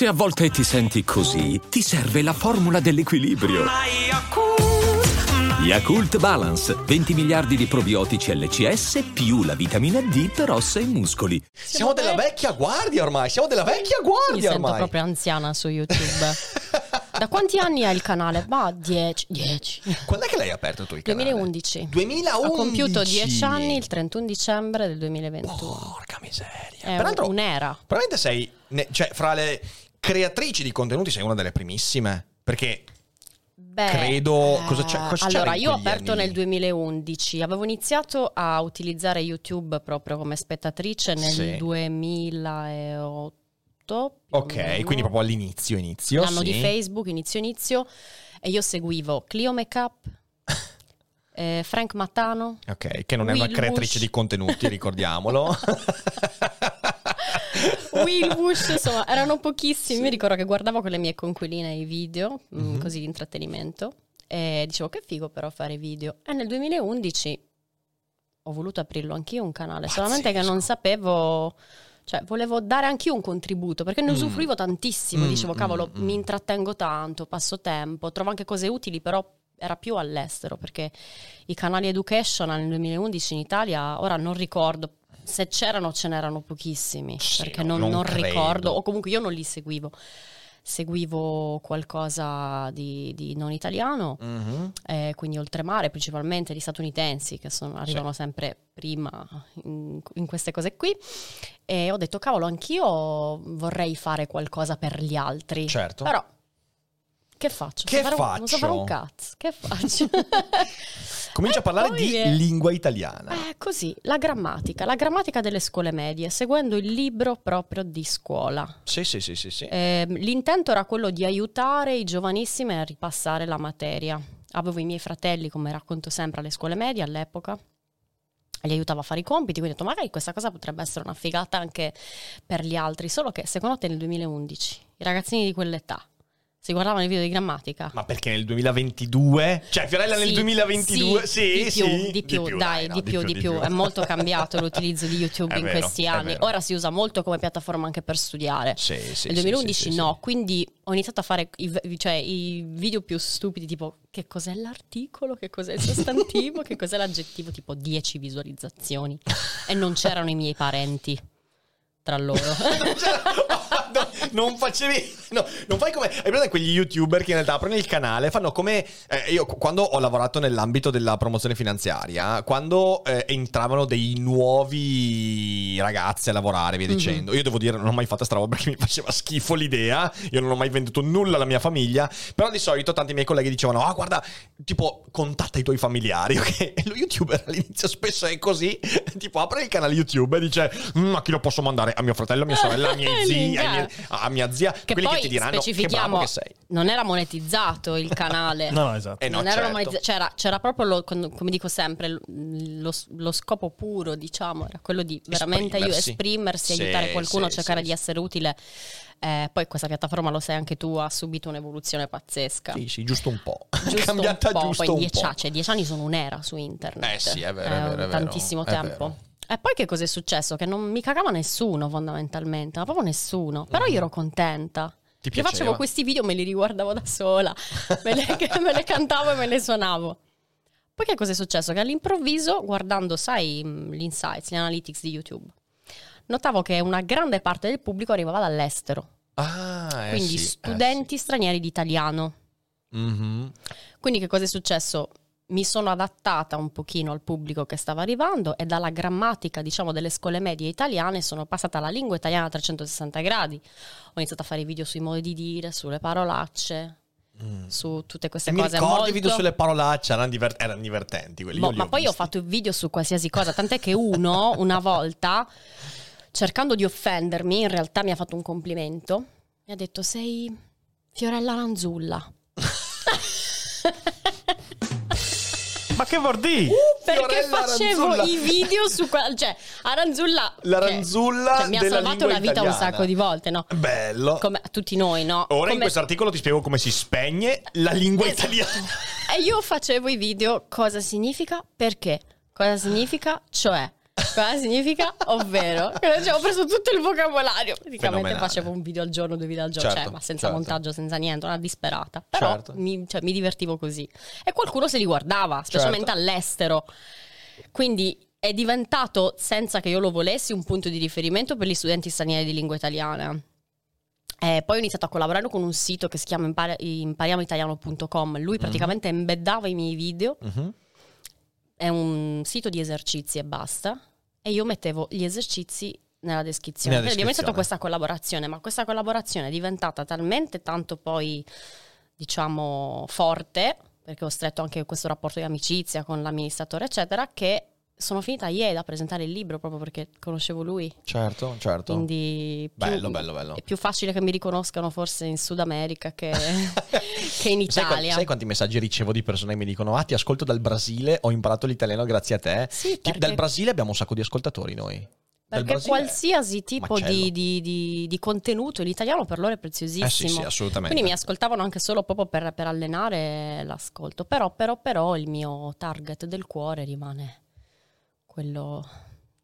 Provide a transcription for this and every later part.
Se a volte ti senti così, ti serve la formula dell'equilibrio. Yakult Balance, 20 miliardi di probiotici LCS più la vitamina D per ossa e muscoli. Siamo della vecchia guardia ormai, siamo della vecchia Mi guardia sento ormai. proprio anziana su YouTube. da quanti anni hai il canale? Ma 10. 10. Quando è che l'hai aperto tu il canale? 2011. 2011. Ho compiuto 10 anni il 31 dicembre del 2021. Porca miseria. È Peraltro, un'era. probabilmente sei, ne- cioè, fra le creatrici di contenuti sei una delle primissime. Perché Beh, Credo- cosa c'è- cosa allora, io ho aperto anni? nel 2011. Avevo iniziato a utilizzare YouTube proprio come spettatrice nel Sì. 2008. più o Ok, quindi proprio all'inizio, inizio. L'anno sì. di Facebook, inizio inizio. E io seguivo Clio Makeup, eh, Frank Mattano, Ok, che non è una Will creatrice Bush. di contenuti, ricordiamolo. Will Bush, insomma, erano pochissimi. Mi ricordo che guardavo con le mie conquiline i video, mh, Mhm. così di intrattenimento, e dicevo che figo però fare video. E nel 2011 ho voluto aprirlo anch'io un canale, solamente che non Pazzesco. sapevo... Cioè, volevo dare anch'io un contributo perché ne Mm. usufruivo tantissimo. Mm, Dicevo, cavolo, mm, mm. mi intrattengo tanto, passo tempo, trovo anche cose utili, però era più all'estero perché i canali educational nel 2011 in Italia, ora non ricordo, se c'erano ce n'erano pochissimi Sì, perché no, non, non non ricordo, o comunque io non li seguivo. Seguivo qualcosa di, di non italiano, Mhm. eh, quindi oltremare, principalmente gli statunitensi che sono- arrivano sempre prima in, in queste cose qui. E ho detto, cavolo, anch'io vorrei fare qualcosa per gli altri. Certo. Però, che faccio? Che so fare un- non so fare un faccio? cazzo. Che faccio? Comincia a parlare di è- lingua italiana. Eh, così, la grammatica, la grammatica delle scuole medie, seguendo il libro proprio di scuola. Sì, sì, sì, sì, sì. Ehm, l'intento era quello di aiutare i giovanissimi a ripassare la materia. Avevo i miei fratelli, come racconto sempre, alle scuole medie all'epoca. Li aiutavo a fare i compiti, quindi ho detto magari questa cosa potrebbe essere una figata anche per gli altri, solo che secondo te nel 2011 i ragazzini di quell'età si guardavano i video di grammatica? Ma perché nel 2022? Cioè, Fiorella nel Sì, 2022? Sì, di più, sì. di più, dai, di più, di più. È molto cambiato l'utilizzo di YouTube È in vero, questi anni. Ora si usa molto come piattaforma anche per studiare. Sì, sì, Nel sì, 2011 sì, sì, no, sì. quindi ho iniziato a fare i, cioè, i video più stupidi, tipo che cos'è l'articolo, che cos'è il sostantivo, che cos'è l'aggettivo, tipo 10 visualizzazioni. E non c'erano i miei parenti tra loro. No, non facevi no, non fai come hai presente quegli youtuber che in realtà aprono il canale fanno come eh, io quando ho lavorato nell'ambito della promozione finanziaria quando eh, entravano dei nuovi ragazzi a lavorare via Mhm. dicendo io devo dire non ho mai fatto sta roba perché mi faceva schifo l'idea io non ho mai venduto nulla alla mia famiglia però di solito tanti miei colleghi dicevano ah guarda tipo contatta i tuoi familiari ok e lo youtuber all'inizio spesso è così tipo apre il canale YouTube e dice "Mm, a chi lo posso mandare a mio fratello a mia sorella a miei zii ai miei- a mia zia che quelli poi che ti diranno che bravo che sei non era monetizzato il canale. No, no, esatto. Eh no, non era certo. c'era, c'era proprio, lo- come dico sempre, lo, lo- scopo puro, diciamo, era quello di veramente Esprimersi. esprimersi, Sì, aiutare qualcuno, sì, cercare sì, di essere utile. Eh, poi questa piattaforma, lo sai anche tu, ha subito un'evoluzione pazzesca. sì sì giusto un po' Giusto cambiata un po', giusto poi un dieci, po' anni- cioè, dieci anni sono un'era su internet. Eh sì, è vero, è vero, è vero, tantissimo è tempo. vero. E poi che cosa è successo? Che non mi cagava nessuno fondamentalmente, ma proprio nessuno. Però io ero contenta. Mm-hmm. Ti Io facevo questi video, me li riguardavo da sola, me, le, me le cantavo e me le suonavo. Poi che cosa è successo? Che all'improvviso, guardando, sai, mh, gli insights, gli analytics di YouTube, notavo che una grande parte del pubblico arrivava dall'estero. ah eh quindi sì, eh studenti stranieri di italiano. sì. Mhm. Quindi che cosa è successo? Mi sono adattata un pochino al pubblico che stava arrivando e dalla grammatica, diciamo, delle scuole medie italiane sono passata alla lingua italiana a 360 gradi. Ho iniziato a fare video sui modi di dire, sulle parolacce, su tutte queste Mm. mi cose ricordo molto... i video sulle parolacce erano, diver- erano divertenti quelli Boh, ma poi ho visti. fatto video su qualsiasi cosa, tant'è che uno, una volta, cercando di offendermi, in realtà mi ha fatto un complimento. Mi ha detto, sei Fiorella Lanzulla. Ma che vuol dire? Perché Fiorella facevo i video su qua, cioè Aranzulla La che- Ranzulla cioè, mi ha della salvato lingua la vita un italiana. sacco di volte, no? bello Come a tutti noi, no? ora in Come- questo articolo ti spiego come si spegne la lingua Esatto. italiana E io facevo i video cosa significa? Perché? Cosa significa? Cioè Cosa significa? Ovvero, che ci ho preso tutto il vocabolario. Praticamente Fenomenale. facevo un video al giorno, due video al giorno, Certo, cioè, ma senza certo. montaggio, senza niente, una disperata. Però Certo. mi, cioè, mi divertivo così. E qualcuno se li guardava, specialmente Certo. all'estero. Quindi è diventato, senza che io lo volessi, un punto di riferimento per gli studenti stranieri di lingua italiana. Eh, poi ho iniziato a collaborare con un sito che si chiama impar- impariamoitaliano.com. Lui praticamente embeddava i miei video Mhm. è un sito di esercizi e basta. E io mettevo gli esercizi nella descrizione. Nella Quindi abbiamo iniziato descrizione. questa collaborazione, ma questa collaborazione è diventata talmente tanto poi, diciamo, forte, perché ho stretto anche questo rapporto di amicizia con l'amministratore, eccetera, che sono finita ieri a presentare il libro proprio perché conoscevo lui. Certo, certo. Quindi più- Bello, bello, bello. è più facile che mi riconoscano forse in Sud America che, che in Sai, Italia. sai quanti messaggi ricevo di persone che mi dicono: Ah, ti ascolto dal Brasile, ho imparato l'italiano grazie a te. Sì, perché- Dal Brasile abbiamo un sacco di ascoltatori noi. Perché qualsiasi tipo di, di- di- di contenuto in italiano per loro è Eh preziosissimo. sì, sì, assolutamente. Quindi mi ascoltavano anche solo proprio per, per allenare l'ascolto. Però, però, però il mio target del cuore rimane quello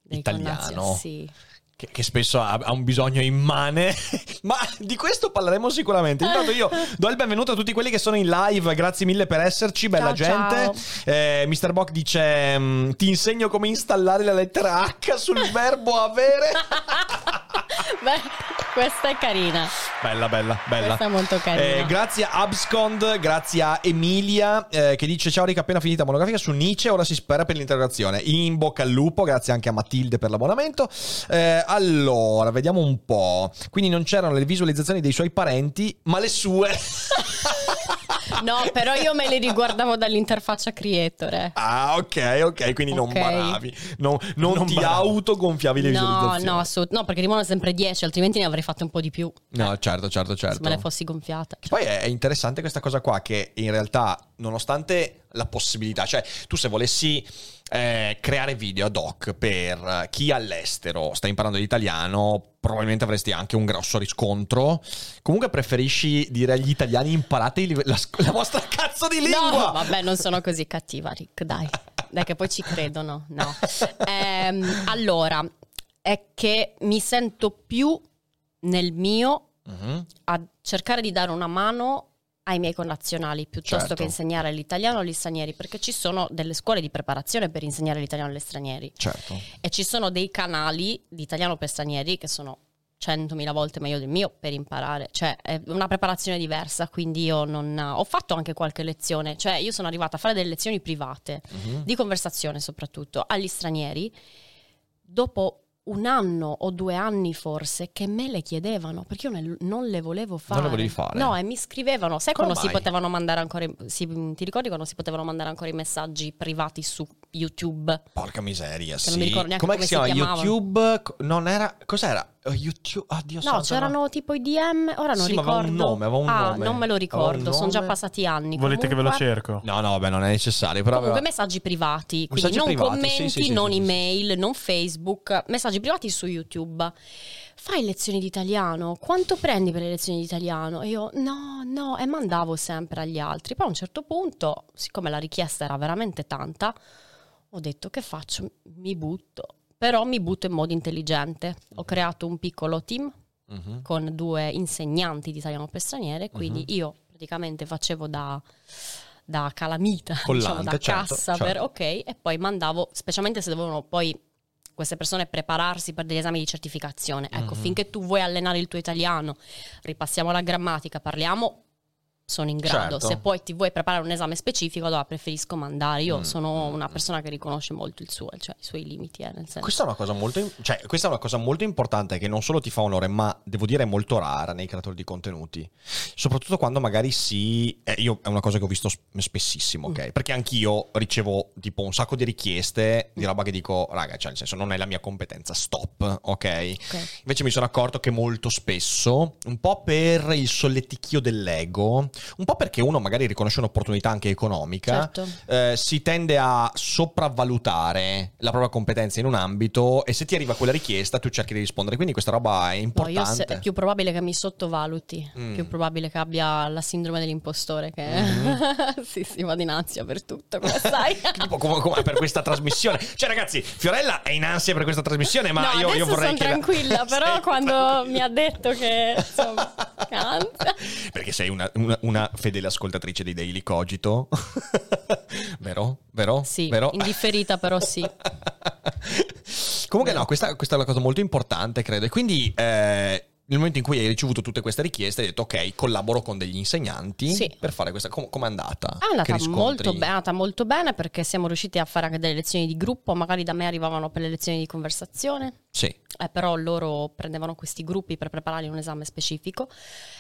dei Italiano. Sì. Che, che spesso ha, ha un bisogno immane, ma di questo parleremo sicuramente. Intanto io do il benvenuto a tutti quelli che sono in live, grazie mille per esserci, bella Ciao, gente. Eh, Mr. Bock dice: mm, Ti insegno come installare la lettera H sul verbo avere. Beh, questa è carina. Bella, bella, bella. Questa è molto carina. Eh, grazie a Abscond, grazie a Emilia eh, che dice ciao Rica appena finita monografica su Nietzsche, ora si spera per l'interrogazione. In bocca al lupo, grazie anche a Matilde per l'abbonamento. Eh, allora, vediamo un po'. Quindi non c'erano le visualizzazioni dei suoi parenti, ma le sue. No, però io me le riguardavo dall'interfaccia creator. eh. ah, ok, ok, quindi non Ok. baravi. No- non, Non ti baravi. autogonfiavi le No, visualizzazioni. no, assolut- no, perché rimangono sempre 10, altrimenti ne avrei fatte un po' di più. No, certo, certo, Se me le certo. fossi gonfiate. Poi è è interessante questa cosa qua che in realtà, nonostante la possibilità, cioè tu se volessi eh, creare video ad hoc per chi all'estero sta imparando l'italiano, probabilmente avresti anche un grosso riscontro. Comunque preferisci dire agli italiani imparate la, la vostra cazzo di lingua. No, vabbè, non sono così cattiva, Rick, dai. Dai che poi ci credono, no. Ehm, allora, è che mi sento più nel mio Mhm. a cercare di dare una mano ai miei connazionali piuttosto Certo. che insegnare l'italiano agli stranieri, perché ci sono delle scuole di preparazione per insegnare l'italiano agli stranieri Certo. e ci sono dei canali di italiano per stranieri che sono 100.000 volte meglio del mio per imparare, cioè è una preparazione diversa, quindi io non ho fatto anche qualche lezione, cioè io sono arrivata a fare delle lezioni private Mhm. di conversazione soprattutto agli stranieri dopo un anno o due anni forse che me le chiedevano perché io non le volevo fare. le volevi fare? No, e mi scrivevano. Sai Come quando si mai? potevano mandare ancora i- si- ti ricordi quando si potevano mandare ancora i messaggi privati su YouTube? Porca miseria, sì. non mi ricordo neanche Com'è come che si si chiama? YouTube? Non era... Cos'era? Oh, YouTube... Oddio No, c'erano tipo i DM, ora non Sì, ma ricordo. aveva un nome, aveva un ah, nome. non me lo ricordo, sono già passati anni. Volete che ve lo Comunque- cerco? No, no, beh, non è necessario. Però Comunque aveva- messaggi privati, quindi Messaggi non privati, commenti, sì, sì, non sì, sì. email, non Facebook, messaggi privati su YouTube. Fai lezioni di italiano? Quanto prendi per le lezioni di italiano? E io no, no, e mandavo sempre agli altri. Poi a un certo punto, siccome la richiesta era veramente tanta, ho detto che faccio? Mi butto. Però mi butto in modo intelligente. Ho creato un piccolo team Mhm. con due insegnanti di italiano per straniere, quindi Mhm. io praticamente facevo da, da calamita, Collante, diciamo, da certo, cassa, per, certo. ok, e poi mandavo, specialmente se dovevano poi queste persone prepararsi per degli esami di certificazione. Ecco, Mhm. finché tu vuoi allenare il tuo italiano, ripassiamo la grammatica, parliamo, sono in grado. Certo. Se poi ti vuoi preparare un esame specifico, allora preferisco mandare. Io Mm, sono mm, una mm. persona che riconosce molto il suo, cioè i suoi limiti, eh, nel senso. Questa è una cosa molto, cioè, questa è una cosa molto importante che non solo ti fa onore, ma devo dire è molto rara nei creatori di contenuti. Soprattutto quando magari si. eh, io è una cosa che ho visto spessissimo, ok? Perché anch'io ricevo tipo un sacco di richieste di roba che dico, raga, cioè, nel senso, non è la mia competenza, stop, ok? Ok. Invece mi sono accorto che molto spesso, un po' per il solleticchio dell'ego, Un po' perché uno magari riconosce un'opportunità anche economica, Certo. eh, si tende a sopravvalutare la propria competenza in un ambito e se ti arriva quella richiesta tu cerchi di rispondere. Quindi questa roba è No, importante. io se- è più probabile che mi sottovaluti, Mm. più probabile che abbia la sindrome dell'impostore che Mhm. sì, sì, vado in ansia per tutto, come sai. Tipo come, come per questa trasmissione. Cioè, ragazzi, Fiorella è in ansia per questa trasmissione, ma no, io, io vorrei sono che. la- tranquilla, però quando tranquilla. mi ha detto che insomma. Perché sei una, una- una fedele ascoltatrice di Daily Cogito. Vero? Vero? Sì, Vero? indifferita però sì. Comunque, no, questa, questa è una cosa molto importante, credo. E quindi. eh, nel momento in cui hai ricevuto tutte queste richieste, hai detto ok, collaboro con degli insegnanti Sì. per fare questa. Com- com'è andata? È andata molto, be- è andata molto bene perché siamo riusciti a fare anche delle lezioni di gruppo, magari da me arrivavano per le lezioni di conversazione, Sì. eh, però loro prendevano questi gruppi per prepararli a un esame specifico.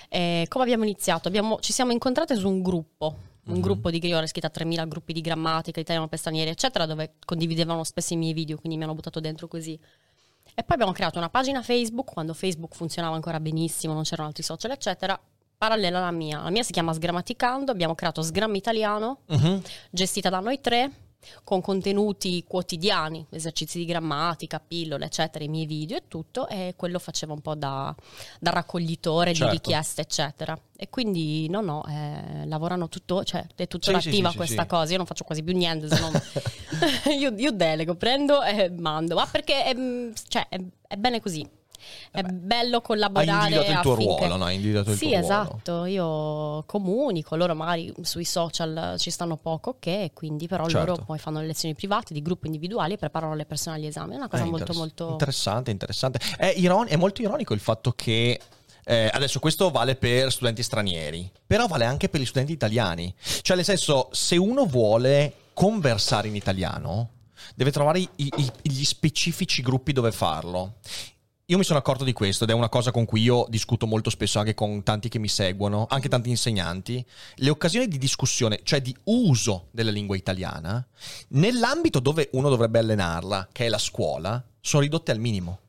E come abbiamo iniziato? Abbiamo- ci siamo incontrate su un gruppo, un Mhm. gruppo di io ero iscritta a 3000 gruppi di grammatica, italiano per stranieri, eccetera, dove condividevano spesso i miei video, quindi mi hanno buttato dentro così. E poi abbiamo creato una pagina Facebook, quando Facebook funzionava ancora benissimo, non c'erano altri social, eccetera, parallela alla mia. La mia si chiama Sgrammaticando, abbiamo creato Sgram Italiano, Mhm. gestita da noi tre, con contenuti quotidiani, esercizi di grammatica, pillole, eccetera, i miei video e tutto, e quello faceva un po' da, da raccoglitore Certo. di richieste, eccetera. E quindi no, no, eh, lavorano tutto, cioè è tuttora Sì, attiva sì, sì, questa cosa, io non faccio quasi più niente, se non... io, io delego, prendo e mando, ma perché è, cioè, è- è bene così. È bello Hai collaborare individuato il tuo affinché- ruolo, no? Hai individuato il sì, tuo ruolo. esatto, io comunico, loro magari sui social ci stanno poco, ok, quindi però Certo. loro poi fanno le lezioni private di gruppo individuali e preparano le persone agli esami, è una cosa Eh, molto interess- molto... interessante, interessante. È, iron- è molto ironico il fatto che eh, adesso questo vale per studenti stranieri, però vale anche per gli studenti italiani. Cioè, nel senso, se uno vuole conversare in italiano, deve trovare i- i- gli specifici gruppi dove farlo. Io mi sono accorto di questo ed è una cosa con cui io discuto molto spesso anche con tanti che mi seguono, anche tanti insegnanti. Le occasioni di discussione, cioè di uso della lingua italiana, nell'ambito dove uno dovrebbe allenarla, che è la scuola, sono ridotte al minimo.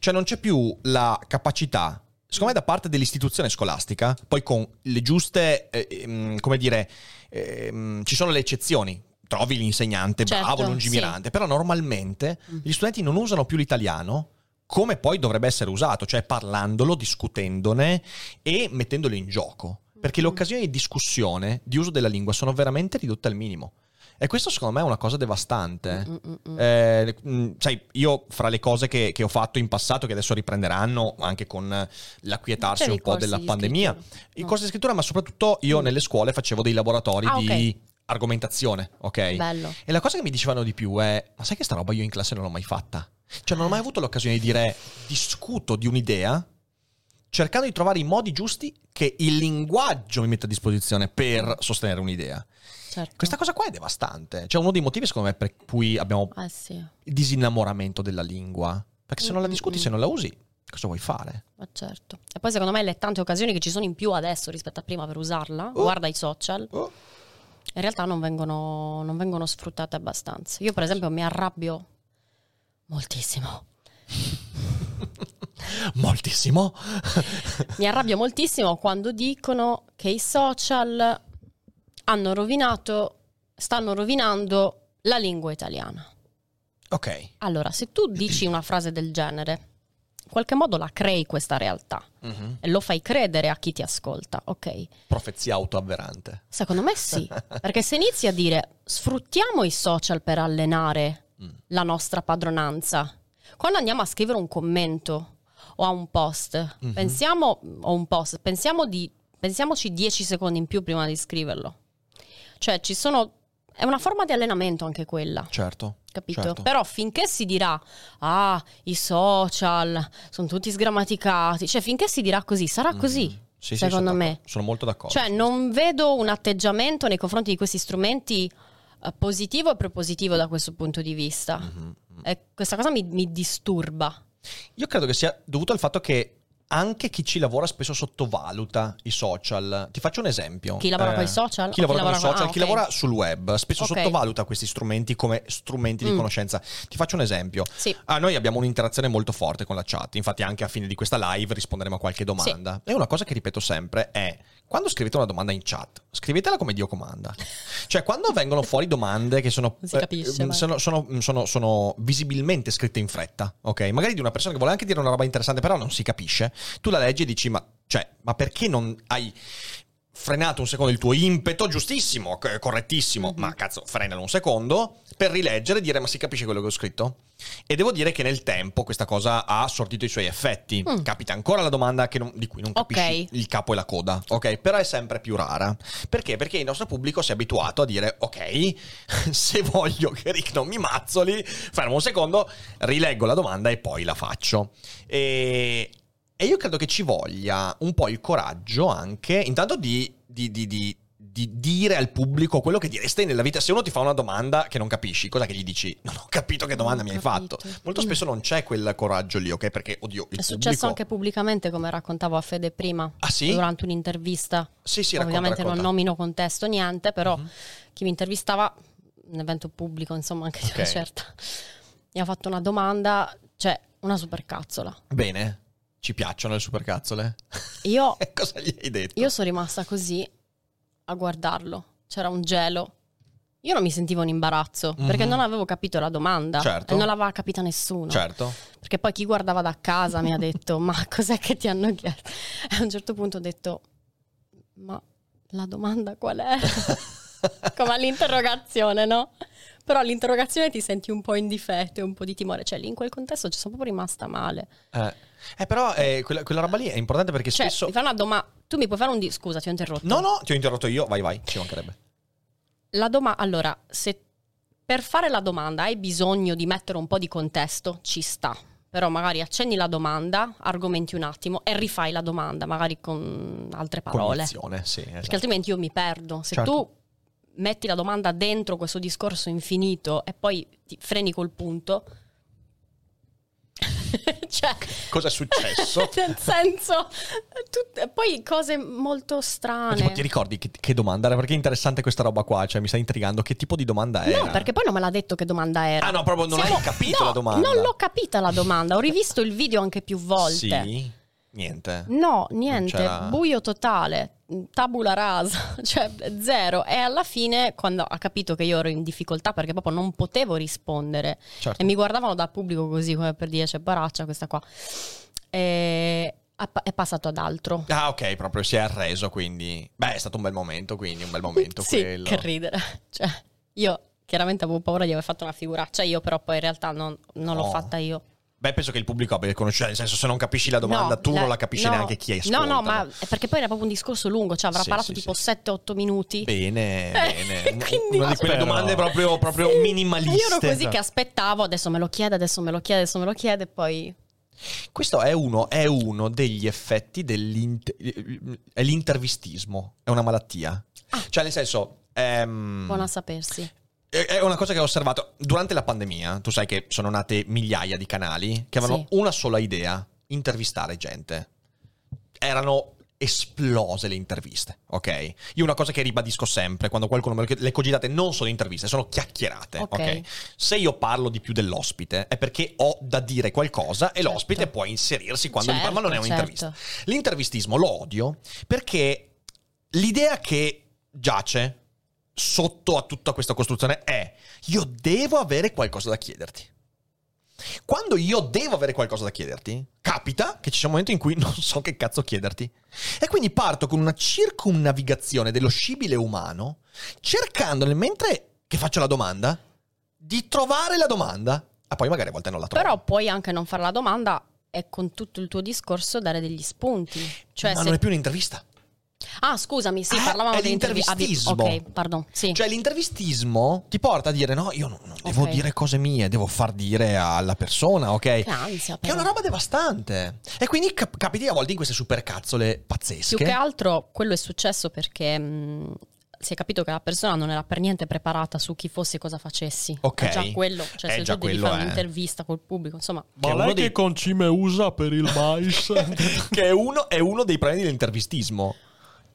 Cioè non c'è più la capacità, secondo me da parte dell'istituzione scolastica, poi con le giuste, eh, ehm, come dire, ehm, ci sono le eccezioni. Trovi l'insegnante Certo, bravo, lungimirante, però normalmente gli studenti non usano più l'italiano come poi dovrebbe essere usato, cioè parlandolo, discutendone e mettendolo in gioco. Perché le occasioni di discussione, di uso della lingua sono veramente ridotte al minimo. E questo secondo me è una cosa devastante. Mm, mm, mm. Eh, sai, io fra le cose che, che ho fatto in passato, che adesso riprenderanno anche con l'acquietarsi un po' della pandemia, i No. corsi di scrittura, ma soprattutto io Mm. nelle scuole facevo dei laboratori Ah, di argomentazione, ok? Bello. E la cosa che mi dicevano di più è: ma sai che sta roba io in classe non l'ho mai fatta? Cioè, non ho mai avuto l'occasione di dire discuto di un'idea cercando di trovare i modi giusti che il linguaggio mi mette a disposizione per sostenere un'idea. Certo. Questa cosa qua è devastante. Cioè, uno dei motivi, secondo me, per cui abbiamo Eh sì, il disinnamoramento della lingua. Perché se non la discuti, se non la usi, cosa vuoi fare? ma certo. E poi secondo me le tante occasioni che ci sono in più adesso rispetto a prima per usarla, Oh. guarda i social, Oh. in realtà non vengono, non vengono sfruttate abbastanza. Io per esempio mi arrabbio moltissimo. Moltissimo. Mi arrabbio moltissimo quando dicono che i social hanno rovinato, stanno rovinando la lingua italiana. ok. Allora, se tu dici una frase del genere, in qualche modo la crei questa realtà Mhm. e lo fai credere a chi ti ascolta, ok? Profezia autoavverante. Secondo me sì, perché se inizi a dire sfruttiamo i social per allenare Mm. la nostra padronanza, quando andiamo a scrivere un commento o a un post, Mhm. pensiamo o un post, pensiamo di, pensiamoci 10 secondi in più prima di scriverlo. Cioè ci sono è una forma di allenamento anche quella, Certo. capito? certo. Però finché si dirà "Ah, i social sono tutti sgrammaticati", cioè finché si dirà così, sarà così. Mhm. Sì, sì, secondo sono me. Sono molto d'accordo. Cioè, non vedo un atteggiamento nei confronti di questi strumenti positivo e propositivo da questo punto di vista. Mhm. E questa cosa mi, mi disturba. Io credo che sia dovuto al fatto che anche chi ci lavora spesso sottovaluta i social. Ti faccio un esempio. Chi lavora Eh, con i social? Chi lavora chi con i lavora- social, ah, chi lavora sul web, spesso Ok. sottovaluta questi strumenti come strumenti di Mm. conoscenza. Ti faccio un esempio. Sì. Ah, noi abbiamo un'interazione molto forte con la chat, infatti anche a fine di questa live risponderemo a qualche domanda. E una cosa che ripeto sempre è, quando scrivete una domanda in chat, scrivetela come Dio comanda. Cioè, quando vengono fuori domande che sono, si capisce, eh, sono, sono- sono- sono visibilmente scritte in fretta, ok? Magari di una persona che vuole anche dire una roba interessante, però non si capisce, tu la leggi e dici, ma, cioè, ma perché non hai frenato un secondo il tuo impeto, giustissimo, correttissimo, Mhm. ma cazzo, frenalo un secondo, per rileggere e dire, ma si capisce quello che ho scritto? E devo dire che nel tempo questa cosa ha sortito i suoi effetti. Mm. Capita ancora la domanda che non- di cui non capisci il capo e la coda, ok? Però è sempre più rara. Perché? Perché il nostro pubblico si è abituato a dire, ok, se voglio che Rick non mi mazzoli, fermo un secondo, rileggo la domanda e poi la faccio. E, e io credo che ci voglia un po' il coraggio anche, intanto di, di- di- di- di dire al pubblico quello che direste nella vita. Se uno ti fa una domanda che non capisci, cosa che gli dici? Non ho capito che domanda Non mi hai fatto. Molto spesso non c'è quel coraggio lì, ok? Perché, oddio, il È successo pubblico... anche pubblicamente, come raccontavo a Fede prima, Ah sì? durante un'intervista. Sì, sì, racconta, Ovviamente non racconta. nomino contesto, niente, però Mhm. chi mi intervistava, un evento pubblico, insomma, anche di Ok. una certa, mi ha fatto una domanda, cioè una supercazzola. Bene, ci piacciono le supercazzole? Io, E cosa gli hai detto? io sono rimasta così a guardarlo, c'era un gelo. Io non mi sentivo in imbarazzo perché Mhm. non avevo capito la domanda Certo. e non l'aveva capita nessuno. Certo. Perché poi chi guardava da casa mi ha detto: Ma cos'è che ti hanno chiesto? E a un certo punto ho detto: Ma la domanda qual è? Come all'interrogazione, no? Però all'interrogazione ti senti un po' in difetto e un po' di timore. Cioè, lì in quel contesto ci sono proprio rimasta male. Eh, eh, però eh, quella, quella roba lì è importante perché Cioè, spesso... mi fa una domanda. Tu mi puoi fare un di- Scusa, ti ho interrotto. No, no, ti ho interrotto io, vai, vai, ci mancherebbe. La domanda. Allora, se per fare la domanda hai bisogno di mettere un po' di contesto, ci sta. Però magari accenni la domanda, argomenti un attimo e rifai la domanda, magari con altre parole. Cognizione, sì, esatto. Perché altrimenti io mi perdo. Se Certo. tu metti la domanda dentro questo discorso infinito e poi ti freni col punto. cioè, Cosa è successo? nel senso, tutte- poi cose molto strane. tipo, ti ricordi che, che domanda era? Perché è interessante questa roba qua, cioè mi sta intrigando. Che tipo di domanda era? No, perché poi non me l'ha detto che domanda era. Ah, no, proprio non hai capito no, la domanda. Non l'ho capita la domanda, ho rivisto il video anche più volte. Sì, niente. No, niente, buio totale, tabula rasa, cioè zero. E alla fine, quando ha capito che io ero in difficoltà perché proprio non potevo rispondere Certo. e mi guardavano dal pubblico così come per dire c'è baraccia questa qua, e è passato ad altro. Ah, ok, proprio si è arreso, quindi... Beh, è stato un bel momento, quindi un bel momento sì, quello. che ridere. Cioè, io chiaramente avevo paura di aver fatto una figuraccia io, però poi in realtà non, non l'ho No. fatta io. Beh, penso che il pubblico abbia conosciuto, nel senso se non capisci la domanda No, tu non la capisci no, neanche chi ascolta. No, no, ma è perché poi era proprio un discorso lungo, cioè avrà Sì, parlato sì, tipo sì. 7-8 minuti. Bene, bene. Eh, Quindi- Una di quelle Però- domande proprio, proprio Sì, minimaliste. Io ero così che aspettavo, adesso me lo chiede, adesso me lo chiede, adesso me lo chiede, poi... Questo è uno, è uno degli effetti dell'inter- è l'intervistismo, è una malattia. Ah. Cioè, nel senso, ehm, Buona sapersi. È una cosa che ho osservato durante la pandemia. Tu sai che sono nate migliaia di canali che avevano Sì. una sola idea: intervistare gente. Erano esplose le interviste, ok? Io una cosa che ribadisco sempre quando qualcuno me lo chiede, le cogitate non sono interviste, sono chiacchierate, ok? Se io parlo di più dell'ospite è perché ho da dire qualcosa e Certo. l'ospite può inserirsi quando mi parla, ma non è Certo, un'intervista. certo. L'intervistismo lo odio perché l'idea che giace sotto a tutta questa costruzione è io devo avere qualcosa da chiederti. Quando io devo avere qualcosa da chiederti, capita che ci sia un momento in cui non so che cazzo chiederti. E quindi parto con una circumnavigazione dello scibile umano, cercando nel mentre che faccio la domanda, di trovare la domanda, e poi magari a volte non la trovo. Però puoi anche non fare la domanda e con tutto il tuo discorso dare degli spunti. Cioè, Ma se- non è più un'intervista. Ah, scusami, sì, Eh, parlavamo è di intervi- ah, vi- l'intervistismo. Ok, pardon, sì. Cioè, l'intervistismo ti porta a dire: no, io non, non devo Ok. dire cose mie, devo far dire alla persona, ok? che ansia, Che è una roba devastante. E quindi cap- capiti a volte in queste supercazzole pazzesche. Più che altro quello è successo perché mh, si è capito che la persona non era per niente preparata su chi fossi e cosa facessi. Ok. È già quello, cioè Eh, se già tu devi quello fare è. un'intervista col pubblico, insomma, è Ma lei dei- che concime usa per il mais? che è uno, è uno dei problemi dell'intervistismo.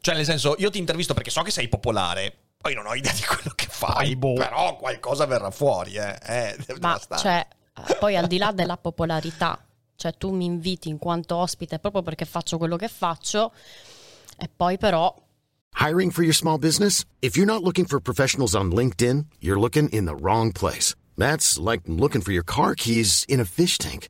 Cioè, nel senso, io ti intervisto perché so che sei popolare. Poi non ho idea di quello che fai, boh. però qualcosa verrà fuori, eh. eh ma cioè, poi al di là della popolarità, cioè tu mi inviti in quanto ospite proprio perché faccio quello che faccio e poi però Hiring for your small business? If you're not looking for professionals on LinkedIn, you're looking in the wrong place. That's like looking for your car keys in a fish tank.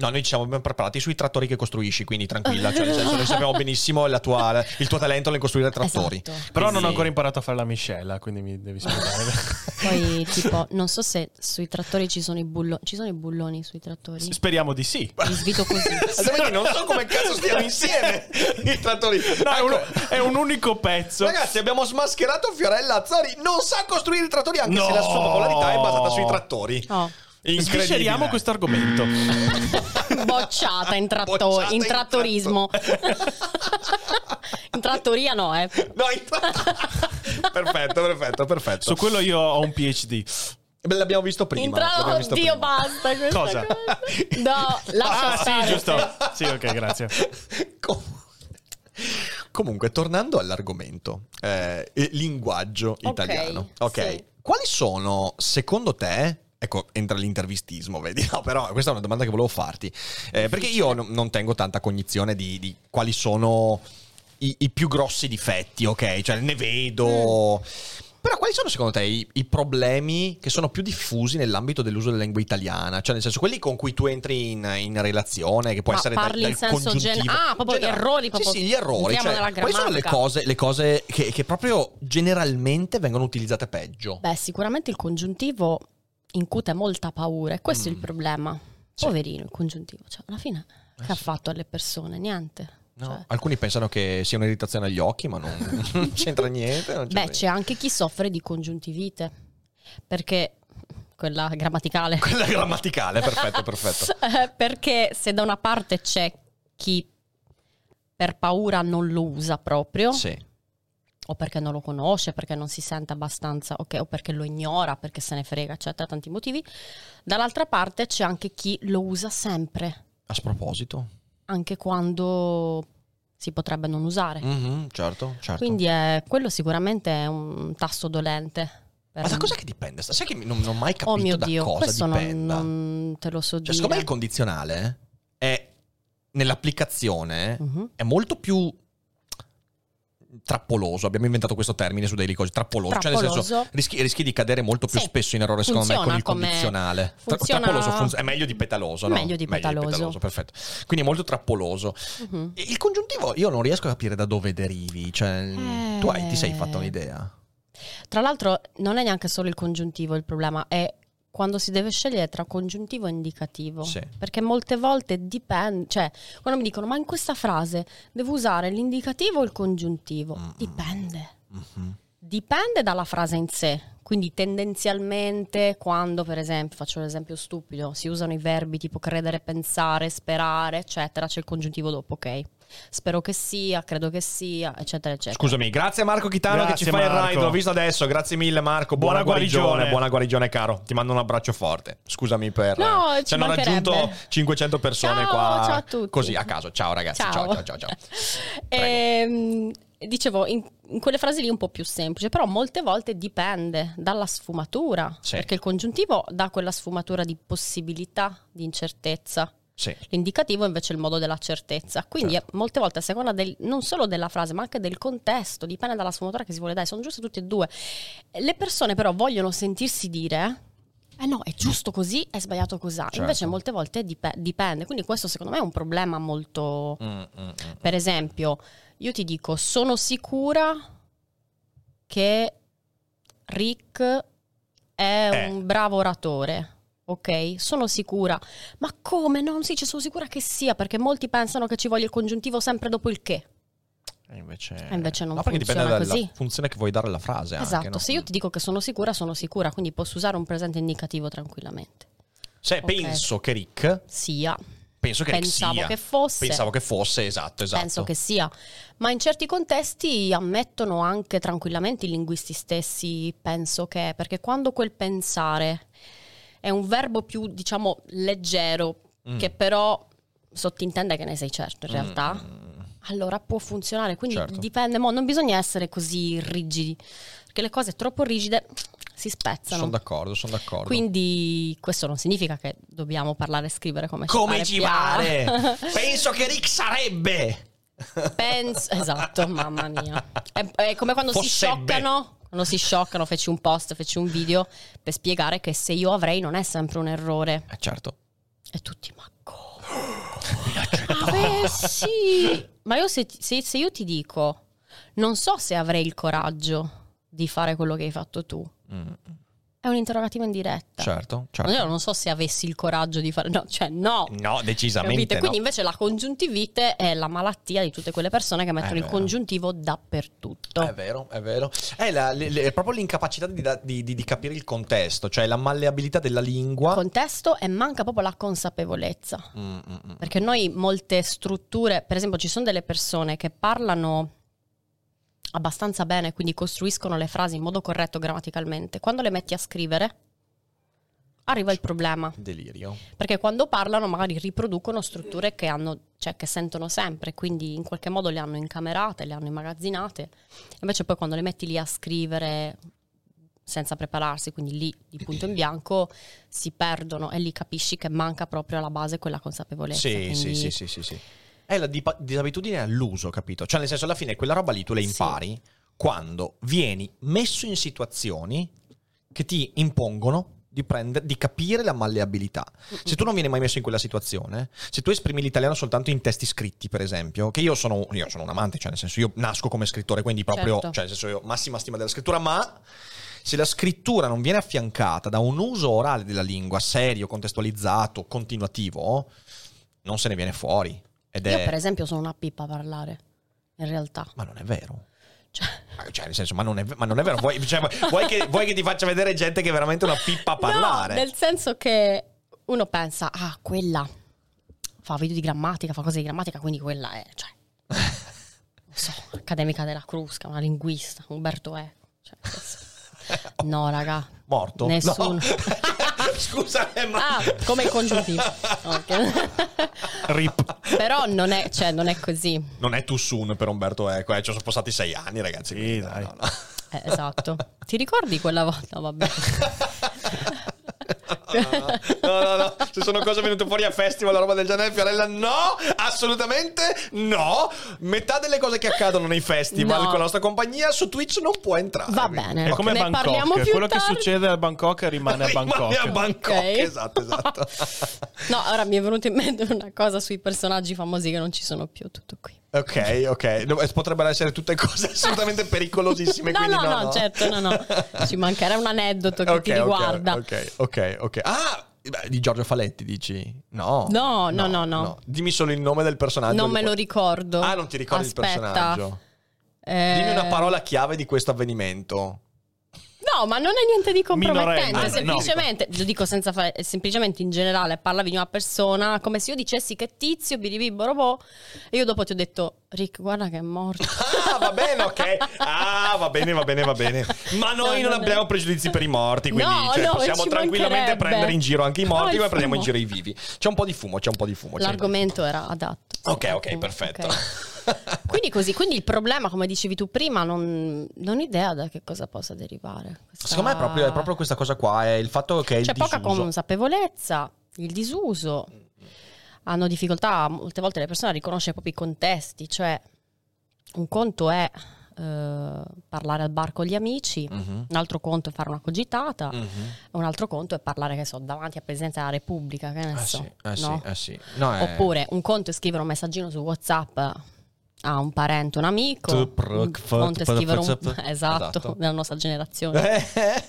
No, noi ci siamo ben preparati sui trattori che costruisci, quindi tranquilla. Cioè, nel senso, noi sappiamo benissimo la tua- il tuo talento nel costruire trattori. Esatto. Però non Quindi- ho ancora imparato a fare la miscela, quindi mi devi spiegare. Poi tipo, non so se sui trattori ci sono i bulloni, ci sono i bulloni sui trattori? Speriamo di sì. Li svito così. Sapete, non so come cazzo stiamo insieme i trattori. No, è, un, Ecco, è un unico pezzo. Ragazzi, abbiamo smascherato Fiorella Azzori. Non sa costruire i trattori, anche No! se la sua popolarità è basata sui trattori. Oh. Svisceriamo questo argomento. Bocciata in, tratto- Bocciata in in trattorismo. in trattoria no, eh. No, in perfetto, perfetto, perfetto. Su quello io ho un PhD. L'abbiamo visto prima. In tra- l'abbiamo visto Oddio, prima. basta Cosa? cosa. No, lascia Ah, stare. sì, giusto. Sì, ok, grazie. Com- Comunque, tornando all'argomento, eh, linguaggio Ok, italiano. Ok, sì. quali sono, secondo te, ecco, entra l'intervistismo, vedi? No, però questa è una domanda che volevo farti, Eh, perché io non, non tengo tanta cognizione di, di quali sono i, i più grossi difetti, ok? Cioè, ne vedo... Però quali sono secondo te i, i problemi che sono più diffusi nell'ambito dell'uso della lingua italiana? Cioè nel senso quelli con cui tu entri in, in relazione, che può Ma essere dal, parli dal in senso gen- ah, proprio Generale. errori, proprio Sì, sì, gli errori. Cioè, quali sono le cose, le cose che, che proprio generalmente vengono utilizzate peggio? Beh, sicuramente il congiuntivo incute molta paura e questo è il Mm. problema. Poverino il congiuntivo, cioè alla fine Eh che ha fatto alle persone? Niente. No? Cioè, Alcuni pensano che sia un'irritazione agli occhi, ma non, non c'entra niente. non c'entra Beh, c'è anche chi soffre di congiuntivite, perché quella grammaticale. Quella grammaticale, perfetto, perfetto. Eh, perché se da una parte c'è chi per paura non lo usa proprio, Sì. O perché non lo conosce, perché non si sente abbastanza, ok, o perché lo ignora, perché se ne frega, eccetera, tanti motivi. Dall'altra parte c'è anche chi lo usa sempre, A sproposito. anche quando si potrebbe non usare. Mhm, certo, certo. Quindi è- quello sicuramente è un tasto dolente. Ma da cosa che dipende? Sai che non, non ho mai capito Oh mio da Dio, cosa questo non, dipenda. non te lo so Cioè, dire. secondo me il condizionale è nell'applicazione Mhm. è molto più trappoloso. Abbiamo inventato questo termine su Daily Cose, trappoloso. Cioè, nel senso, Trappoloso. rischi, rischi di cadere molto più Sì, spesso in errore, secondo me, con funziona il come- condizionale. Funziona- Trappoloso funz- è meglio di petaloso, no? Meglio di petaloso. perfetto. Quindi è molto trappoloso. E Il congiuntivo io non riesco a capire da dove derivi. Cioè, tu hai, ti sei Eh. fatto un'idea? Tra l'altro non è neanche solo il congiuntivo il problema, è quando si deve scegliere tra congiuntivo e indicativo. Sì. Perché molte volte dipende, cioè quando mi dicono ma in questa frase devo usare l'indicativo o il congiuntivo? Mm. Dipende. Mhm. Dipende dalla frase in sé. Quindi tendenzialmente quando per esempio, faccio l'esempio stupido, si usano i verbi tipo credere, pensare, sperare, eccetera, c'è il congiuntivo dopo, ok? Spero che sia, credo che sia, eccetera, eccetera. Scusami, grazie a Marco Chitano Grazie, che ci fa il Marco. ride. L'ho visto adesso. Grazie mille, Marco. Buona, Buona guarigione. guarigione. Buona guarigione, caro. Ti mando un abbraccio forte. Scusami per. No, ci ci hanno raggiunto 500 persone Ciao, qua. ciao a tutti. Così a caso. Ciao, ragazzi. Ciao, ciao, ciao. ciao. Prego. Ehm, dicevo, in, in quelle frasi lì un po' più semplice, però molte volte dipende dalla sfumatura, Sì. perché il congiuntivo dà quella sfumatura di possibilità, di incertezza. Sì. L'indicativo invece è il modo della certezza. Quindi Certo. molte volte a seconda del, non solo della frase, ma anche del contesto, dipende dalla sfumatura che si vuole dare, sono giuste tutte e due. Le persone però vogliono sentirsi dire eh no, è giusto così, è sbagliato così. Certo. Invece molte volte dip- dipende. Quindi questo secondo me è un problema molto... Mm, mm, mm. Per esempio, io ti dico, sono sicura che Rick è Eh. un bravo oratore. Ok? Sono sicura. Ma come? No, sì, ci sono sicura che sia, perché molti pensano che ci voglia il congiuntivo sempre dopo il che. E invece... E invece non no, perché dipende dalla così. funzione che vuoi dare alla frase. anche, esatto, no? se io ti dico che sono sicura, sono sicura, quindi posso usare un presente indicativo tranquillamente. Se ok. penso che Rick... Sia, Penso che Pensavo sia. che fosse. Pensavo che fosse, esatto, esatto. penso che sia, ma in certi contesti ammettono anche tranquillamente i linguisti stessi, penso che, perché quando quel pensare è un verbo più, diciamo, leggero, Mm. che però sottintende che ne sei certo in realtà, Mm. allora può funzionare. Quindi Certo. dipende, mo, non bisogna essere così rigidi, perché le cose troppo rigide si spezzano. Sono d'accordo, sono d'accordo. Quindi questo non significa che dobbiamo parlare e scrivere come, Come ci pare. pare? Penso che Rick sarebbe. Penso, esatto, mamma mia. È, è come quando si Fossebbe. scioccano. Quando si scioccano, feci un post, feci un video per spiegare che se io avrei non è sempre un errore. Eh, certo. E tutti, ma come? Avessi. Ma io se, se- se io ti dico, non so se avrei il coraggio di fare quello che hai fatto tu. Mm, È un interrogativo in diretta. certo, certo. Io non so se avessi il coraggio di fare. No, cioè, no. No, decisamente Capite? no. Quindi invece la congiuntivite è la malattia di tutte quelle persone che mettono il congiuntivo dappertutto. È vero, è vero. È, la- le- le- è proprio l'incapacità di, di- di- di capire il contesto, cioè la malleabilità della lingua. Contesto e manca proprio la consapevolezza. Mm, mm, mm. Perché noi molte strutture, per esempio ci sono delle persone che parlano abbastanza bene, quindi costruiscono le frasi in modo corretto grammaticalmente. Quando le metti a scrivere arriva il problema. Delirio. Perché quando parlano magari riproducono strutture che, hanno, cioè, che sentono sempre, quindi in qualche modo le hanno incamerate, le hanno immagazzinate. Invece poi quando le metti lì a scrivere senza prepararsi, quindi lì di punto in bianco, si perdono e lì capisci che manca proprio alla base quella consapevolezza. Sì, quindi- sì, sì, sì, sì, sì. È la dipa- disabitudine all'uso, capito? Cioè, nel senso, alla fine quella roba lì tu la Sì. impari quando vieni messo in situazioni che ti impongono di, prendere, di capire la malleabilità. Se tu non vieni mai messo in quella situazione, se tu esprimi l'italiano soltanto in testi scritti, per esempio, che io sono, io sono un amante, cioè nel senso io nasco come scrittore, quindi proprio, Certo. cioè nel senso io massima stima della scrittura, ma se la scrittura non viene affiancata da un uso orale della lingua serio, contestualizzato, continuativo, non se ne viene fuori. Ed Io è... per esempio sono una pippa a parlare, in realtà. Ma non è vero. Cioè, Cioè, nel senso, ma non è, ma non è vero. Vuoi, cioè, vuoi che, vuoi che ti faccia vedere gente che è veramente una pippa a parlare? No, nel senso che uno pensa, ah, quella fa video di grammatica, fa cose di grammatica, quindi quella è, cioè, non so, accademica della Crusca, una linguista, Umberto Eco. Cioè, no, raga. Morto? Nessuno. No. Scusa, ma... Ah, come congiuntivo. Ok. Rip. Però non è, cioè, non è così. Non è too soon per Umberto Eco, eh. ci sono passati sei anni, ragazzi. Sì, quindi, dai. no, no. Eh, esatto. Ti ricordi quella volta? No, vabbè. No, no, no. Se sono cose venute fuori a festival, roba del genere, Fiorella, no, assolutamente no. Metà delle cose che accadono nei festival No. con la nostra compagnia su Twitch non può entrare. Va bene. È come Ne parliamo Bangkok. più Quello che tardi. succede a Bangkok rimane a Rimane Bangkok. a Bangkok, Ok. esatto, esatto. No, ora mi è venuto in mente una cosa sui personaggi famosi che non ci sono più, tutto qui. Ok, ok. No, Potrebbero essere tutte cose assolutamente pericolosissime. No, quindi no, no, no, certo, no, no. Ci mancherà un aneddoto che Ok, ti ok, riguarda. Ok, ok, ok. Ah, beh, di Giorgio Faletti dici? No. No, no, no, no. Dimmi solo il nome del personaggio. Non me lo ricordo. Ah, non ti ricordi Aspetta. il personaggio? Eh, Dimmi una parola chiave di questo avvenimento. No, ma non è niente di compromettente. Minorenne, semplicemente, lo dico senza fare, semplicemente in generale, parlavi di una persona come se io dicessi che tizio, biribi, borobò, e io dopo ti ho detto, Rick, guarda che è morto. Ah, va bene, ok. Ah, va bene, va bene, va bene. Ma noi No, non non è- abbiamo pregiudizi per i morti, quindi No, cioè, no, possiamo tranquillamente prendere in giro anche i morti, No, ma prendiamo in fumo. giro i vivi. C'è un po' di fumo, c'è un po' di fumo. po' di L'argomento era adatto. fumo. Ok, ok, Ok. perfetto. Quindi così, quindi il problema, come dicevi tu prima, non, non ho idea da che cosa possa derivare. Questa- Secondo me è proprio, è proprio questa cosa qua, è il fatto che è C'è poca disuso. consapevolezza, il disuso, hanno difficoltà molte volte le persone a riconoscere proprio i contesti, cioè un conto è eh, parlare al bar con gli amici, Mhm. un altro conto è fare una cogitata, Mhm. un altro conto è parlare, che so, davanti al Presidente della Repubblica, che ne Eh so. sì, no? sì, eh sì. No, è- Oppure un conto è scrivere un messaggino su WhatsApp a un parente, un amico, è scrivere un... esatto. Esatto, della nostra generazione.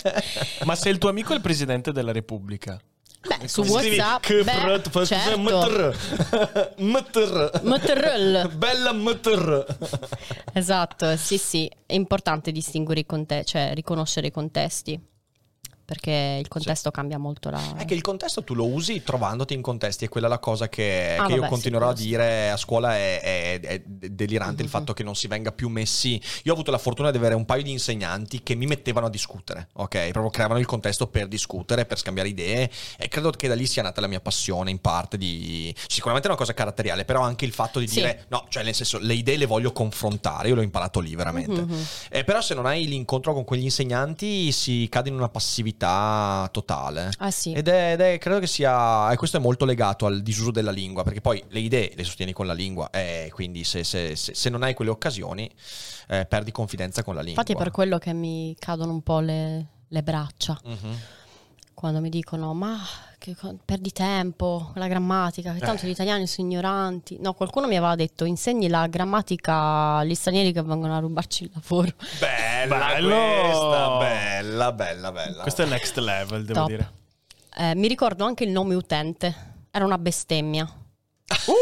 Ma se il tuo amico è il presidente della Repubblica, Beh, su scrivi WhatsApp, beh, certo. mtr. Mtr. Mtrl. Bella mtr. Esatto, sì, sì, è importante distinguere i contesti, cioè riconoscere i contesti, perché il contesto cambia molto la... È che il contesto tu lo usi trovandoti in contesti, è quella la cosa che, Ah, che io vabbè, continuerò a sì, dire a scuola è, è- è delirante il Mhm. fatto che non si venga più messi. Io ho avuto la fortuna di avere un paio di insegnanti che mi mettevano a discutere, ok? Proprio creavano il contesto per discutere, per scambiare idee e credo che da lì sia nata la mia passione in parte di... Sicuramente è una cosa caratteriale, però anche il fatto di Sì. dire no, cioè nel senso le idee le voglio confrontare, io l'ho imparato lì veramente. Mhm. Eh, però se non hai l'incontro con quegli insegnanti si cade in una passività totale. Ah sì, Ed è, ed è- credo che sia, e questo è molto legato al disuso della lingua, perché poi le idee le sostieni con la lingua, e quindi se, se- se- se non hai quelle occasioni eh, perdi confidenza con la lingua. infatti è per quello che mi cadono un po' le, le braccia, Mhm. Quando mi dicono ma che co- perdi tempo, la grammatica, che tanto Eh. gli italiani sono ignoranti. No, qualcuno mi aveva detto insegni la grammatica agli stranieri che vengono a rubarci il lavoro. Bella Bello! questa, bella, bella, bella. Questo è next level, devo Top. dire. Eh, mi ricordo anche il nome utente, era una bestemmia,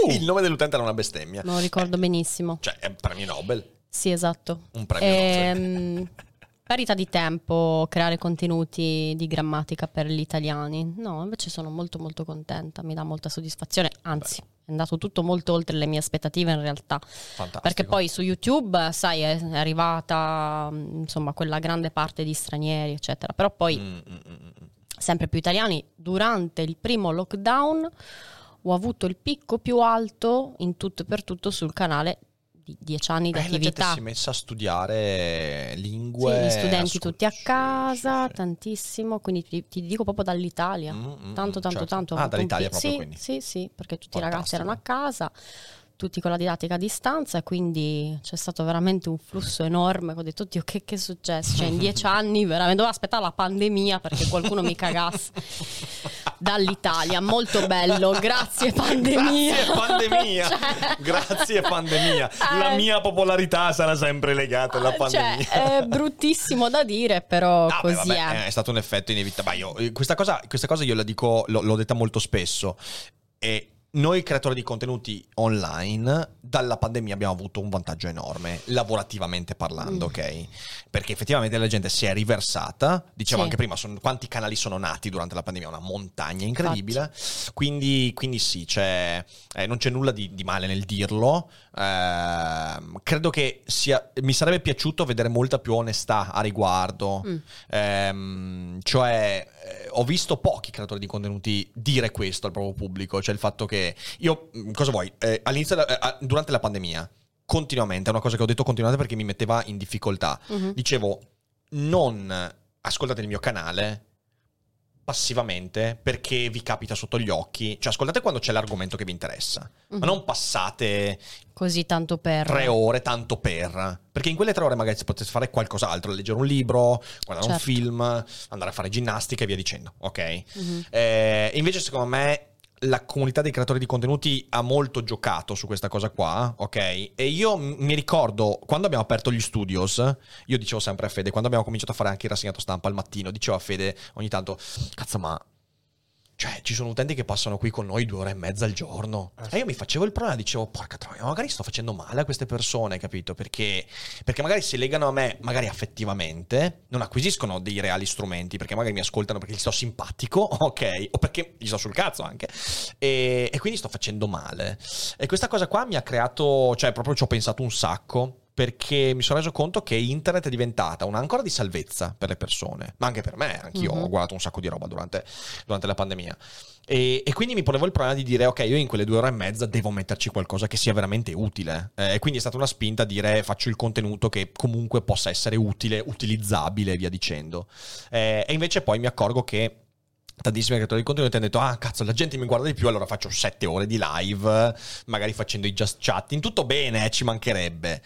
Il nome dell'utente era una bestemmia. me lo ricordo benissimo. Cioè, è un premio Nobel. Sì, esatto. Un premio Nobel. Parità di tempo creare contenuti di grammatica per gli italiani. No, invece sono molto molto contenta, mi dà molta soddisfazione, anzi è andato tutto molto oltre le mie aspettative in realtà, Fantastico. perché poi su YouTube, sai, è arrivata mm, insomma quella grande parte di stranieri, eccetera, però poi Mm, mm, mm, mm. sempre più italiani, durante il primo lockdown ho avuto il picco più alto in tutto e per tutto sul canale di 10 anni di Eh, la gente attività. si è messa a studiare Sì, lingue. gli studenti assolut- tutti a sì, casa, sì. tantissimo, quindi ti, ti dico proprio dall'Italia. Mm, mm, Tanto, mm, tanto, certo. tanto. Ah, dall'Italia proprio sì, quindi. Sì, sì, perché tutti i ragazzi Fantastico. erano a casa, tutti con la didattica a distanza, e quindi c'è stato veramente un flusso enorme. Ho detto, oddio, che, che è successo? Cioè, in dieci anni veramente dovevo aspettare la pandemia perché qualcuno mi cagasse. Dall'Italia, molto bello, grazie pandemia. Grazie pandemia. Cioè- Grazie pandemia. La Eh. mia popolarità sarà sempre legata alla pandemia. Cioè, è bruttissimo da dire, però Ah, beh, così vabbè, è. è stato un effetto inevitabile. Eh, questa, cosa, questa cosa io la dico, l'ho, l'ho detta molto spesso. E noi creatori di contenuti online, dalla pandemia abbiamo avuto un vantaggio enorme, lavorativamente parlando, Mm. ok? Perché effettivamente la gente si è riversata. Dicevo Sì. anche prima, son- quanti canali sono nati durante la pandemia? Una montagna incredibile. Quindi, quindi sì, c'è, eh, non c'è nulla di, di male nel dirlo. Ehm, credo che sia, mi sarebbe piaciuto vedere molta più onestà a riguardo. Mm. Ehm, cioè, eh, ho visto pochi creatori di contenuti dire questo al proprio pubblico. Cioè, il fatto che io, mm, cosa vuoi? Eh, all'inizio, eh, durante la pandemia, continuamente, è una cosa che ho detto continuamente perché mi metteva in difficoltà. Mhm. Dicevo, non ascoltate il mio canale passivamente perché vi capita sotto gli occhi. Cioè, ascoltate quando c'è l'argomento che vi interessa. Mhm. Ma non passate Così tanto per... tre ore tanto per. Perché in quelle tre ore magari si potesse fare qualcos'altro, leggere un libro, guardare un Certo. film, andare a fare ginnastica e via dicendo. Ok? Mhm. Eh, invece, secondo me, la comunità dei creatori di contenuti ha molto giocato su questa cosa qua, ok? E io mi ricordo quando abbiamo aperto gli studios, io dicevo sempre a Fede, quando abbiamo cominciato a fare anche il rassegnato stampa al mattino, dicevo a Fede ogni tanto, cazzo, ma. Cioè, ci sono utenti che passano qui con noi due ore e mezza al giorno. E io mi facevo il problema, dicevo, porca troia, magari sto facendo male a queste persone, capito? Perché, perché magari si legano a me, magari affettivamente, non acquisiscono dei reali strumenti, perché magari mi ascoltano perché gli sto simpatico, ok? O perché gli sto sul cazzo anche. E, e quindi sto facendo male. E questa cosa qua mi ha creato, cioè proprio ci ho pensato un sacco. Perché mi sono reso conto che internet è diventata un'ancora di salvezza per le persone, ma anche per me. Anch'io Mhm. ho guardato un sacco di roba durante, durante la pandemia. E, e quindi mi ponevo il problema di dire: Ok, io in quelle due ore e mezza devo metterci qualcosa che sia veramente utile. Eh, e quindi è stata una spinta a dire: Faccio il contenuto che comunque possa essere utile, utilizzabile e via dicendo. Eh, e invece poi mi accorgo che tantissimi creatori di contenuti hanno detto ah cazzo la gente mi guarda di più allora faccio sette ore di live magari facendo i just chatting tutto bene eh, ci mancherebbe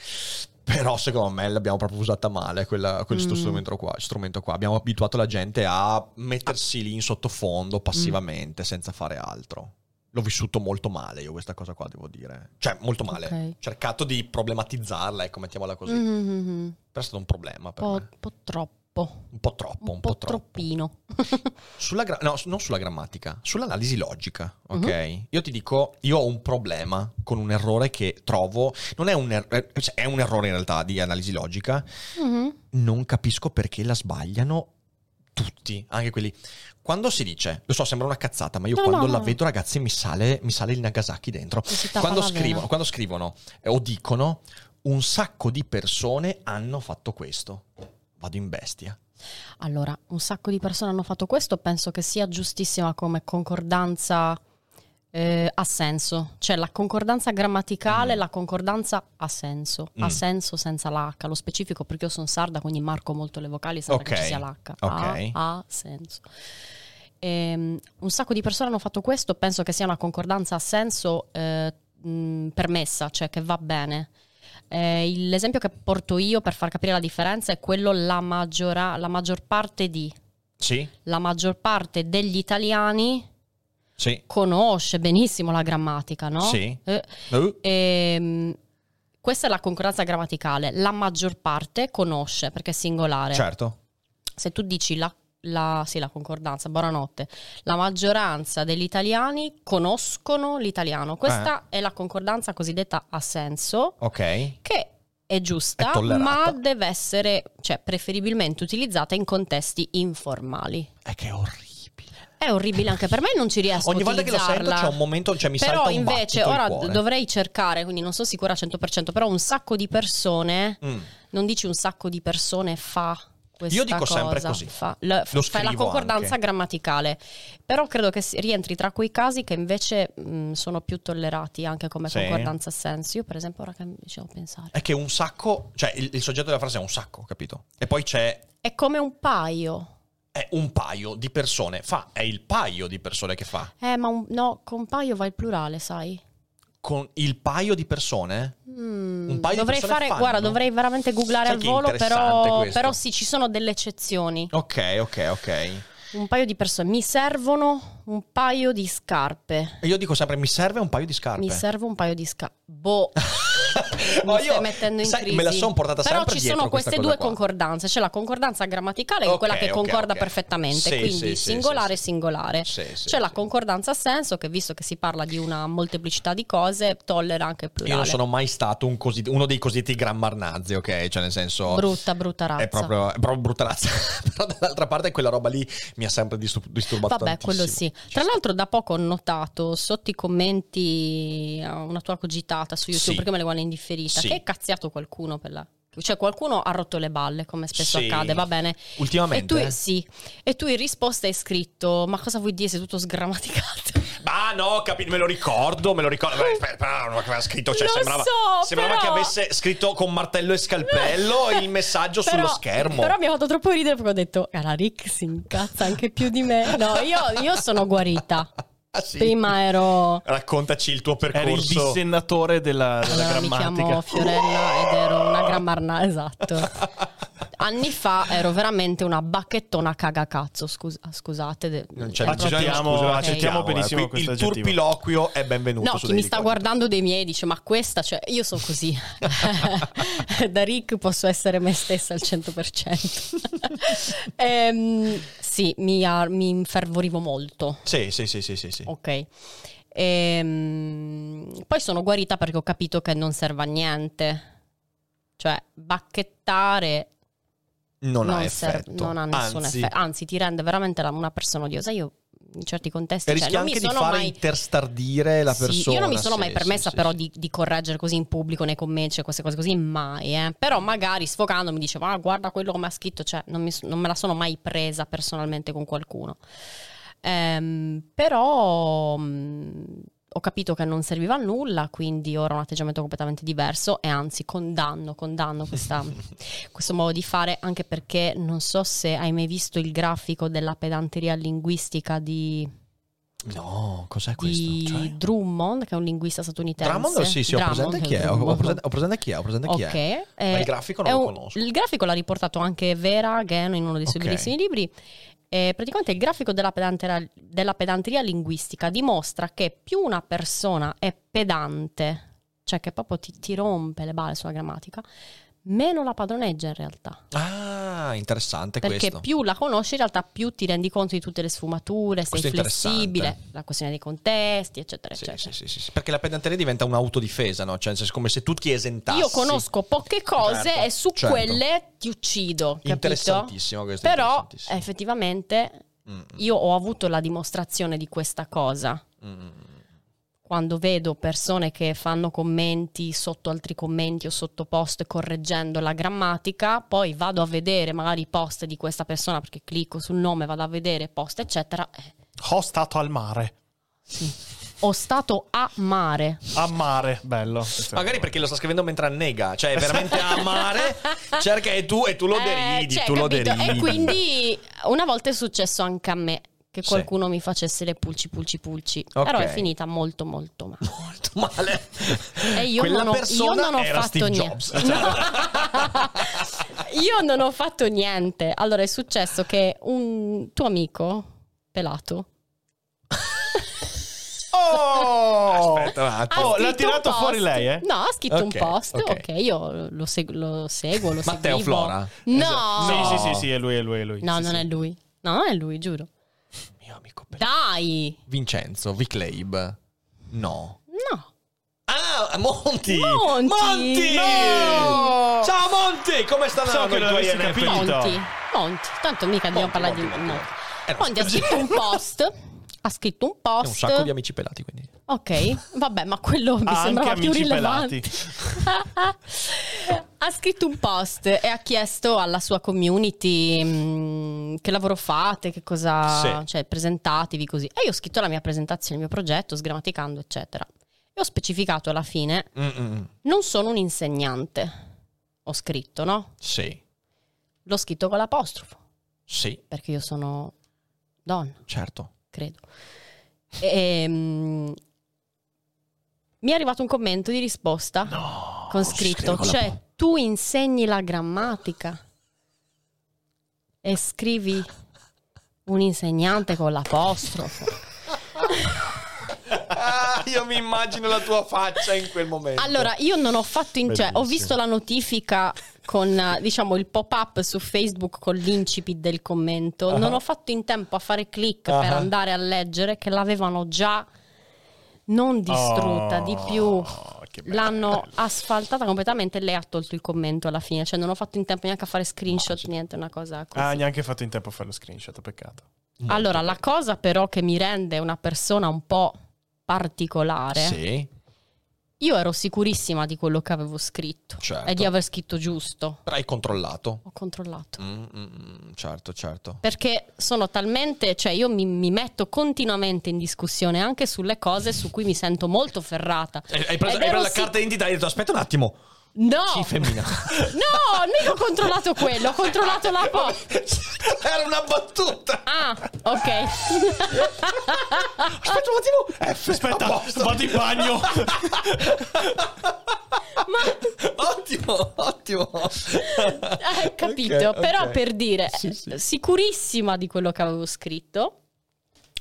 però secondo me l'abbiamo proprio usata male quella- questo Mm. strumento, qua, strumento qua abbiamo abituato la gente a mettersi lì in sottofondo passivamente senza fare altro L'ho vissuto molto male io questa cosa qua, devo dire. Cioè, molto male. Ok. Cercato di problematizzarla, ecco, mettiamola così. Mhm, mhm. Però è stato un problema per po', me. po' troppo. Un po' troppo, un, un po', po' troppino. Sulla gra- no, non sulla grammatica, sull'analisi logica, ok? Mhm. Io ti dico, io ho un problema con un errore che trovo, non è un, er- eh, cioè, è un errore in realtà di analisi logica, Mhm. non capisco perché la sbagliano tutti, anche quelli. Quando si dice, lo so, sembra una cazzata, ma io No, quando no, la no. vedo, ragazzi, mi sale, mi sale il Nagasaki dentro. Quando scrivono, quando scrivono eh, o dicono un sacco di persone hanno fatto questo, vado in bestia. Allora, un sacco di persone hanno fatto questo, penso che sia giustissima come concordanza eh, ha senso. Cioè la concordanza grammaticale, Mm. la concordanza ha senso. Ha Mm. senso senza l'H. Lo specifico perché io sono sarda, quindi marco molto le vocali senza che Ok, ci sia l'H. ok. Ha, ha senso. Ehm, un sacco di persone hanno fatto questo, penso che sia una concordanza a senso eh, mh, permessa, cioè che va bene. Eh, l'esempio che porto io per far capire la differenza è quello la, maggiora- la maggior parte di Sì? la maggior parte degli italiani Sì. conosce benissimo la grammatica, no? Sì. Eh, Uh, ehm, questa è la concordanza grammaticale. La maggior parte conosce perché è singolare. certo. Se tu dici la, la- sì, la concordanza, buonanotte, la maggioranza degli italiani conoscono l'italiano. Questa Eh. è la concordanza cosiddetta a senso, Ok. che è giusta, È ma deve essere, cioè, preferibilmente utilizzata in contesti informali. È che è orribile. È orribile anche per me, non ci riesco Ogni volta che lo sento c'è un momento, cioè mi Però salta un invece ora dovrei cercare, quindi non sono sicura al 100%, però un sacco di persone, Mm. non dici un sacco di persone fa questa Io dico sempre così. Fa, l- Lo fai la concordanza anche. grammaticale, però credo che rientri tra quei casi che invece mh, sono più tollerati anche come Sì. concordanza a senso. Io per esempio ora che mi devo pensare. È che un sacco, cioè il, il soggetto della frase è un sacco, capito? E poi c'è È come un paio. è un paio di persone, fa, è il paio di persone che fa. Eh, ma un- no, con paio va il plurale, sai? Con il paio di persone? Mm, Un paio di dovrei persone fare, fanno? guarda, dovrei veramente googlare Sai al volo, però, però sì, ci sono delle eccezioni. Ok, ok, ok. Un paio di persone. Mi servono un paio di scarpe. E io dico sempre mi serve un paio di scarpe. Mi serve un paio di scarpe. Boh, mi Oh, stai io, mettendo in sai, crisi. me la sono portata Però sempre ci dietro sono queste due qua. concordanze. C'è la concordanza grammaticale, che Ok, è quella che ok, concorda ok. perfettamente. Sì, quindi sì, singolare sì, singolare. Sì, sì, C'è la concordanza a senso, che visto che si parla di una molteplicità di cose, tollera anche il Io plurale. non sono mai stato un cosi- uno dei cosiddetti grammarnazzi, ok? Cioè nel senso... Brutta, brutta razza. È proprio, è proprio brutta razza. Però dall'altra parte quella roba lì mi ha sempre distur- disturbato Vabbè, tantissimo. quello sì. Tra l'altro, da poco ho notato sotto i commenti a una tua cogitata su YouTube, Sì. perché me le vuole indifferita, Sì. che è cazziato qualcuno per la. Cioè, qualcuno ha rotto le balle, come spesso Sì. accade, va bene. Ultimamente? E tu, sì. e tu in risposta hai scritto: Ma cosa vuoi dire? Sei tutto sgrammaticato. Ma no, capi- me lo ricordo, me lo ricordo. Però non aveva scritto, cioè Lo sembrava, so, sembrava però- che avesse scritto con martello e scalpello il messaggio Però- sullo schermo. Però mi ha fatto troppo ridere perché ho detto: Cara, Rick si incazza anche più di me. No, io, io sono guarita. Ah, sì? Prima ero. Raccontaci il tuo Eri il percorso. dissennatore della, della Allora, mi grammatica. chiamo Fiorella ed ero una grammarna, esatto. Anni fa ero veramente una bacchettona cagacazzo, scus- scusate. de- Non c'è è Accettiamo- scusa, accettiamo ok. benissimo Qui questo Il aggettivo. turpiloquio è benvenuto. No, su chi mi sta guardando dei miei dice, ma questa, cioè, io sono così. da Rick posso essere me stessa al 100%. Ehm, sì, mi, ar- mi infervorivo molto. Sì, sì, sì, sì, sì, sì. Ok. Ehm, poi sono guarita perché ho capito che non serve a niente. Cioè, bacchettare Non, ha serve- effetto. non ha nessun Anzi, effetto. Anzi, ti rende veramente la- una persona odiosa. Io in certi contesti E cioè, rischia non mi anche di sono fare mai interstardire la Sì, persona. io non mi sono mai sì, permessa sì, però Di, di correggere così in pubblico nei commenti, cioè queste cose così, mai. eh. Però magari sfogando mi diceva, ah, guarda quello che mi ha scritto, cioè non, mi- non me la sono mai presa personalmente con qualcuno. Ehm, però mh, ho capito che non serviva a nulla, quindi ora ho un atteggiamento completamente diverso e anzi condanno, condanno questa- questo modo di fare, anche perché non so se hai mai visto il grafico della pedanteria linguistica di No, cos'è questo? di Cioè? Drummond, che è un linguista statunitense. Drummond, sì, sì, ho Drummond, presente chi è. Ho, presente, ho presente chi è. Ho presente chi è. eh, Ma il grafico non lo un- conosco. Il grafico l'ha riportato anche Vera Gano in uno dei suoi Ok. bellissimi libri. Eh, praticamente il grafico della pedanteria, della pedanteria linguistica dimostra che più una persona è pedante, cioè che proprio ti, ti rompe le balle sulla grammatica, meno la padroneggia in realtà. Ah, interessante Perché questo. più la conosci, in realtà più ti rendi conto di tutte le sfumature, sei Questo è flessibile, la questione dei contesti, eccetera, Sì, eccetera. sì, sì, sì. Perché la pedanteria diventa un'autodifesa, no? Cioè, senso, come se tu ti esentassi. Io conosco poche cose Certo, e su certo. quelle ti uccido, capito? Interessantissimo questo. Però interessantissimo. effettivamente Mm, io ho avuto la dimostrazione di questa cosa. mm, mm. Quando vedo persone che fanno commenti sotto altri commenti o sotto post correggendo la grammatica, poi vado a vedere magari i post di questa persona perché clicco sul nome, vado a vedere post, eccetera. eh, Ho stato al mare. sì. Ho stato a mare. A mare, bello. Magari perché lo sta scrivendo mentre annega, cioè è veramente a mare, cerca e tu, e tu lo Eh, deridi, cioè, tu lo capito? deridi. E quindi una volta è successo anche a me che Sì. qualcuno mi facesse le pulci pulci pulci. Ok. Però è finita molto molto male. Molto male. E io Quella non ho, io persona non ho fatto Steve niente. Jobs. No. io non ho fatto niente. Allora è successo che un tuo amico pelato Oh! Aspetta un attimo. Oh, l'ha un tirato fuori lei, eh? No, ha scritto un Ok, post. ok. Ok, io lo, seg- lo seguo, lo Matteo seguivo. Flora? No. Sì, sì, sì, sì, è lui, è lui, è lui. No, Sì, non sì. è lui. No, non è lui, giuro. Amico Pelato. Dai. Vincenzo, Viclabe. No. No. Ah, Monti! Monti! Monti! No! Ciao Monti! Come stanno So che i tuoi l'avessi capito. Monti. Monti. Tanto mica dobbiamo Monti, parlare di Monti, no. Monti. Eh, no, Monti ha scritto un post. Ha scritto un È un post. sacco di amici pelati, quindi. Ok, vabbè, ma quello mi anche sembrava più rilevante. ha scritto un post e ha chiesto alla sua community mh, che lavoro fate, che cosa, Sì. cioè presentatevi così. E io ho scritto la mia presentazione, il mio progetto, sgrammaticando, eccetera. E ho specificato alla fine, Mm-mm. non sono un insegnante. Ho scritto, no? Sì, L'ho scritto con l'apostrofo, sì, perché io sono donna. certo. credo. Ehm, mi è arrivato un commento di risposta con scritto, con cioè po- tu insegni la grammatica e scrivi un insegnante con l'apostrofo. Ah, io mi immagino la tua faccia in quel momento. Allora, io non ho fatto in cioè, ho visto la notifica con diciamo il pop-up su Facebook con l'incipit del commento. Ah. Non ho fatto in tempo a fare click per Ah. andare a leggere che l'avevano già non distrutta di più. Oh, che bello. L'hanno asfaltata completamente e lei ha tolto il commento alla fine. Cioè, non ho fatto in tempo neanche a fare screenshot, niente, una cosa così. Ah, neanche fatto in tempo a fare lo screenshot, peccato. allora, la cosa però che mi rende una persona un po' particolare Sì, Io ero sicurissima di quello che avevo scritto Certo. e di aver scritto giusto. però hai controllato. Ho controllato. Mm, mm, mm, certo, certo. Perché sono talmente, cioè io mi, mi metto continuamente in discussione anche sulle cose su cui mi sento molto ferrata. Hai, hai preso, hai preso la carta d'identità e hai detto aspetta un attimo. No! Sì, femmina. No, mica ho controllato quello, ho controllato la posta. Era una battuta. Ah, ok. Aspetta un attimo. F, Aspetta, vado in bagno. Ottimo, ottimo. Hai capito? Ok, Però ok. per dire, Sì, sì. sicurissima di quello che avevo scritto,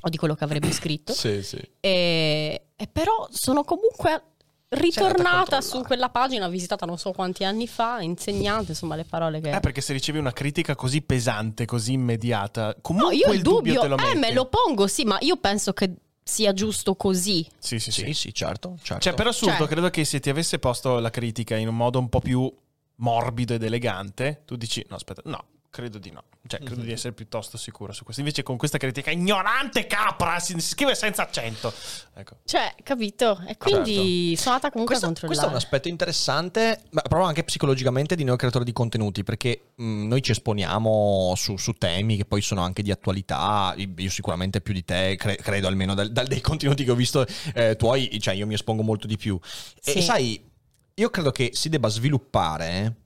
o di quello che avrebbe scritto, Sì, sì. e, e però sono comunque ritornata su quella pagina visitata non so quanti anni fa, insegnante, insomma le parole che... Eh, perché se ricevi una critica così pesante, così immediata, no, comunque io il dubbio, dubbio, te lo eh, me lo pongo, sì, ma io penso che sia giusto così. Sì, sì, sì. Sì, sì, certo, certo. Cioè, per assurdo, Cioè- credo che se ti avesse posto la critica in un modo un po' più morbido ed elegante, tu dici, no, aspetta, no, credo di no. Cioè, credo Mhm. di essere piuttosto sicuro su questo. Invece con questa critica ignorante capra, si, scrive senza accento. Ecco. Cioè, capito? E quindi sono andata comunque Questo, a questo è controllare. un aspetto interessante, ma proprio anche psicologicamente di noi creatori di contenuti, perché mh, noi ci esponiamo su, su temi che poi sono anche di attualità, io sicuramente più di te, cre- credo almeno dal, dal- dai contenuti che ho visto eh, tuoi, cioè io mi espongo molto di più. E Sì. sai, io credo che si debba sviluppare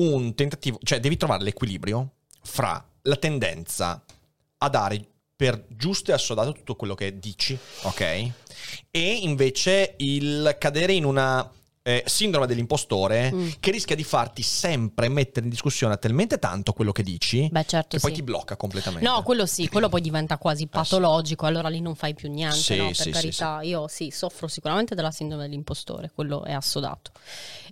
un tentativo, cioè devi trovare l'equilibrio fra la tendenza a dare per giusto e assodato tutto quello che dici, ok? E invece il cadere in una eh, sindrome dell'impostore Mm. che rischia di farti sempre mettere in discussione talmente tanto quello che dici Beh, certo, che poi sì. ti blocca completamente. No, quello sì, quello poi diventa quasi patologico, allora lì non fai più niente, Sì, no? Per sì, sì, carità, io sì, soffro sicuramente della sindrome dell'impostore, quello è assodato.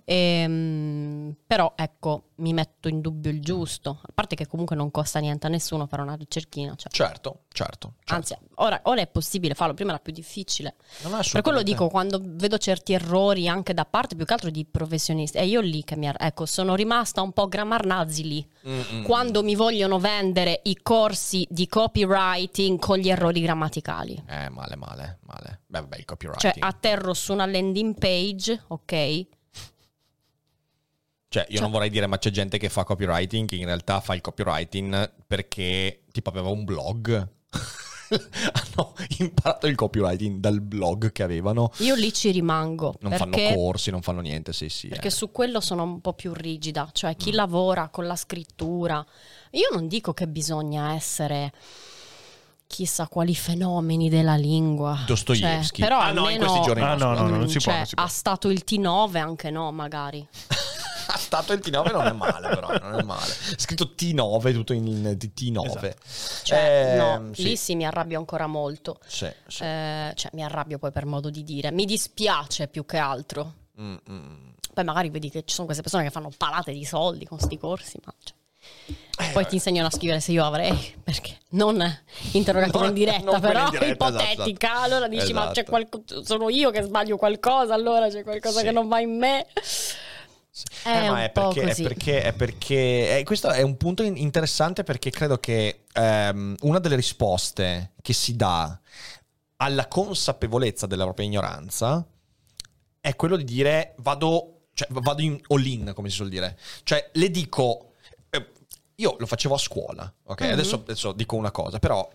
Ehm, però ecco, mi metto in dubbio il giusto, a parte che comunque non costa niente a nessuno fare una ricerchina, cioè. Certo, certo. certo. Anzi, ora, ora è possibile farlo, prima era più difficile. Per quello dico, quando vedo certi errori anche da parte più che altro di professionisti, è io lì che mi... Ecco, sono rimasta un po' grammarnazi lì. Mm, mm. Quando mi vogliono vendere i corsi di copywriting con gli errori grammaticali. Eh, male, male, male. Beh, vabbè, il copyright. Cioè, atterro su una landing page, ok? Cioè, io non vorrei dire, ma c'è gente che fa copywriting che in realtà fa il copywriting perché tipo aveva un blog. Hanno imparato il copywriting dal blog che avevano. Io lì ci rimango. Non perché, fanno corsi, non fanno niente, sì, sì. Perché eh. su quello sono un po' più rigida. Cioè, chi Mm. lavora con la scrittura. Io non dico che bisogna essere chissà quali fenomeni della lingua. Dostoevsky. Cioè, però Ah, no, in almeno, questi giorni Ah, no, no, no, non si può, cioè, non si può. ha stato il T9 anche no, magari. Stato il T9 non è male, però, non è male. Scritto T9, tutto in T9. Esatto. Cioè, Eh, no, sì. lì sì mi arrabbio ancora molto. Sì, sì. Eh, cioè, mi arrabbio poi per modo di dire. Mi dispiace più che altro. Mm, mm. Poi magari vedi che ci sono queste persone che fanno palate di soldi con sti corsi, ma cioè, Eh, poi ti insegnano a scrivere se io avrei, perché non interrogativo in diretta, però in diretta, esatto, ipotetica. esatto. Allora dici, ma c'è Esatto. qualco- sono io che sbaglio qualcosa, allora c'è qualcosa Sì. che non va in me. È Eh, ma è perché, è perché, è perché- eh, questo è un punto in- interessante perché credo che ehm, una delle risposte che si dà alla consapevolezza della propria ignoranza è quello di dire vado, cioè, vado in all in, come si suol dire. Cioè, le dico, eh, io lo facevo a scuola, ok? Mhm. adesso, adesso dico una cosa, però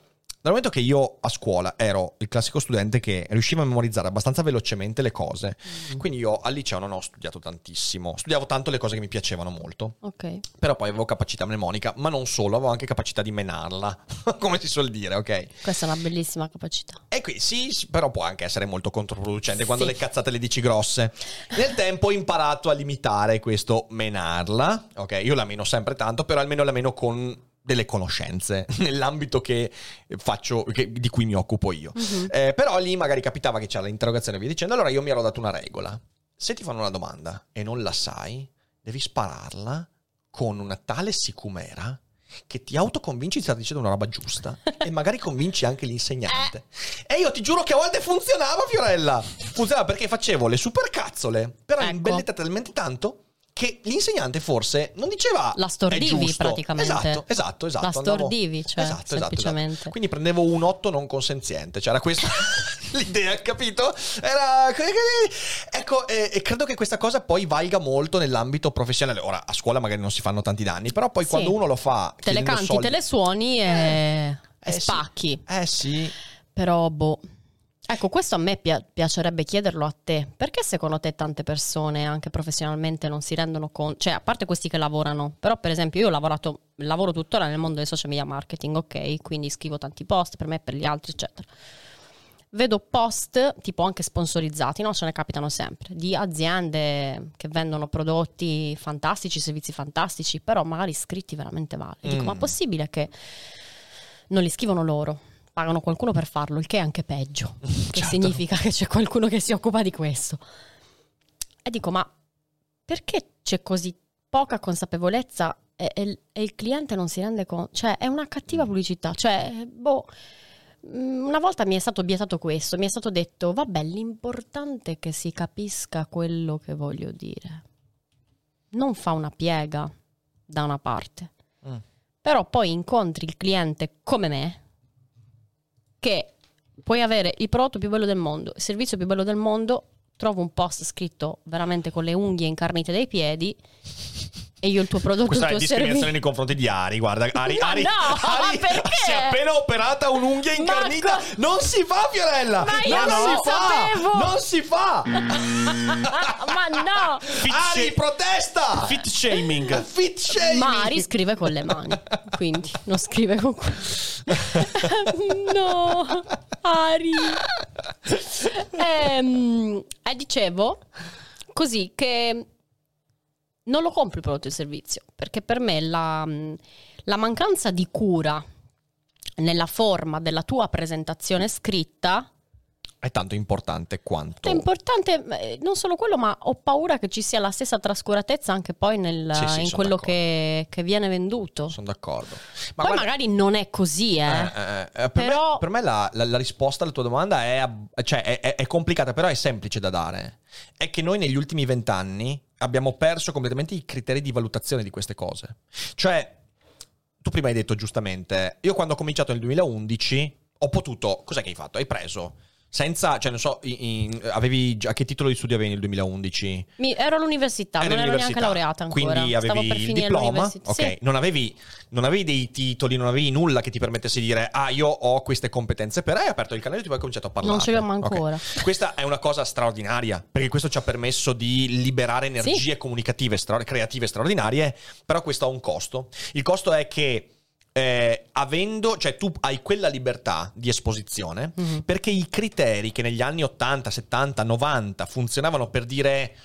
dal momento che io a scuola ero il classico studente che riusciva a memorizzare abbastanza velocemente le cose, Mm. quindi io al liceo non ho studiato tantissimo, studiavo tanto le cose che mi piacevano molto, Ok. però poi avevo capacità mnemonica, ma non solo, avevo anche capacità di menarla, come si suol dire, ok? Questa è una bellissima capacità. E qui sì, però può anche essere molto controproducente quando Sì. le cazzate le dici grosse. Nel tempo ho imparato a limitare questo menarla, ok? Io la meno sempre tanto, però almeno la meno con delle conoscenze nell'ambito che faccio, che- di cui mi occupo io. Mhm. Eh, però lì magari capitava che c'era l'interrogazione e via dicendo, allora io mi ero dato una regola. Se ti fanno una domanda e non la sai, devi spararla con una tale sicumera che ti autoconvinci di stare dicendo una roba giusta e magari convinci anche l'insegnante. E io ti giuro che a volte funzionava, Fiorella. Funzionava perché facevo le supercazzole, però Ecco. imbellite talmente tanto che l'insegnante forse non diceva La stordivi praticamente. Esatto, esatto, esatto. La stordivi, cioè, esatto, esatto, semplicemente. esatto. Quindi prendevo un 8 non consenziente, c'era questa l'idea, capito? Era ecco, e, e credo che questa cosa poi valga molto nell'ambito professionale. Ora a scuola magari non si fanno tanti danni, però poi Sì. quando uno lo fa Te le canti, soldi- te le suoni e, Eh, e sì. spacchi. Eh sì. Però, boh. Ecco, questo a me pia- piacerebbe chiederlo a te. Perché secondo te tante persone, anche professionalmente, non si rendono conto? Cioè, a parte questi che lavorano, però per esempio io ho lavorato, lavoro tuttora nel mondo del social media marketing, ok? Quindi scrivo tanti post per me, per gli altri, eccetera. Vedo post, tipo anche sponsorizzati, no? Ce ne capitano sempre, di aziende che vendono prodotti fantastici, servizi fantastici, però magari scritti veramente male. E Dico, Mm. ma è possibile che non li scrivono loro? Pagano qualcuno per farlo, il che è anche peggio. Che Certo. significa che c'è qualcuno che si occupa di questo. E dico, ma perché c'è così poca consapevolezza e, e- e il cliente non si rende conto? Cioè, è una cattiva pubblicità. Cioè, boh. mm, Una volta mi è stato obiettato questo, mi è stato detto, vabbè, l'importante è che si capisca quello che voglio dire. Non fa una piega da una parte. Mm. Però poi incontri il cliente come me, che puoi avere il prodotto più bello del mondo, il servizio più bello del mondo, trovo un post scritto veramente con le unghie incarnite dei piedi e io il tuo prodotto, Questa è il tuo discriminazione servizio... nei confronti di Ari, guarda. Ari, Ma Ari, no, ma Ari perché? si è appena operata un'unghia Ma incarnita. co- Non si fa, Fiorella! Ma io non non si lo fa! sapevo! Non si fa! ma no! Ari, protesta! Fit shaming. Fit shaming! Ma Ari scrive con le mani, quindi non scrive con... no, Ari. Ehm, E dicevo così che non lo compro il prodotto e il servizio, perché per me la, la mancanza di cura nella forma della tua presentazione scritta È tanto importante quanto... è importante, eh, non solo quello, ma ho paura che ci sia la stessa trascuratezza anche poi nel- Sì, sì, in quello che, che viene venduto. Sono d'accordo. poi guarda- magari non è così, eh. Eh, eh, eh, per, Però- me, per me la, la- la risposta alla tua domanda è, cioè, è- è- è complicata, però è semplice da dare. È che noi negli ultimi vent'anni abbiamo perso completamente i criteri di valutazione di queste cose. Cioè, tu prima hai detto giustamente, io quando ho cominciato nel 2011 ho potuto... Cos'è che hai fatto? Hai preso... Senza, cioè non so, in- in- avevi a che titolo di studio avevi nel 2011? Mi- ero all'università, Eri non ero neanche laureata ancora. Quindi Stavo avevi il diploma, ok, Sì. non, avevi, non avevi dei titoli, non avevi nulla che ti permettesse di dire ah io ho queste competenze, però hai aperto il canale e tu hai cominciato a parlare. Non ce l'abbiamo ancora. Questa è una cosa straordinaria, perché questo ci ha permesso di liberare energie comunicative, stra- creative straordinarie, però questo ha un costo. Il costo è che eh, avendo, cioè tu hai quella libertà di esposizione, Mhm. perché i criteri che negli anni 80, 70, 90 funzionavano per dire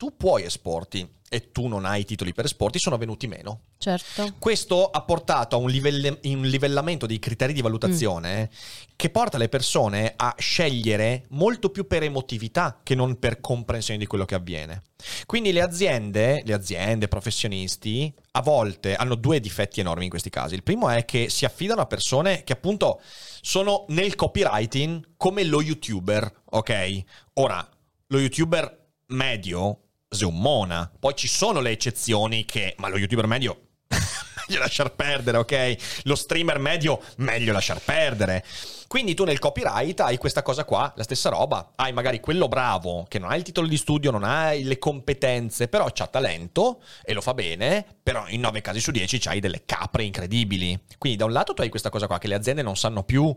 tu puoi esporti e tu non hai i titoli per esporti sono venuti meno. Certo. Questo ha portato a un, livelle- un livellamento dei criteri di valutazione che porta le persone a scegliere molto più per emotività che non per comprensione di quello che avviene. Quindi le aziende, le aziende, professionisti, a volte hanno due difetti enormi in questi casi. Il primo è che si affidano a persone che appunto sono nel copywriting come lo youtuber, ok? Ora, lo youtuber medio è un mona. Poi ci sono le eccezioni che, ma lo youtuber medio meglio lasciar perdere, ok? Lo streamer medio meglio lasciar perdere. Quindi tu nel copyright hai questa cosa qua, la stessa roba. Hai magari quello bravo che non ha il titolo di studio, non ha le competenze, però c'ha talento e lo fa bene, però in 9 casi su 10 c'hai delle capre incredibili. Quindi da un lato tu hai questa cosa qua che le aziende non sanno più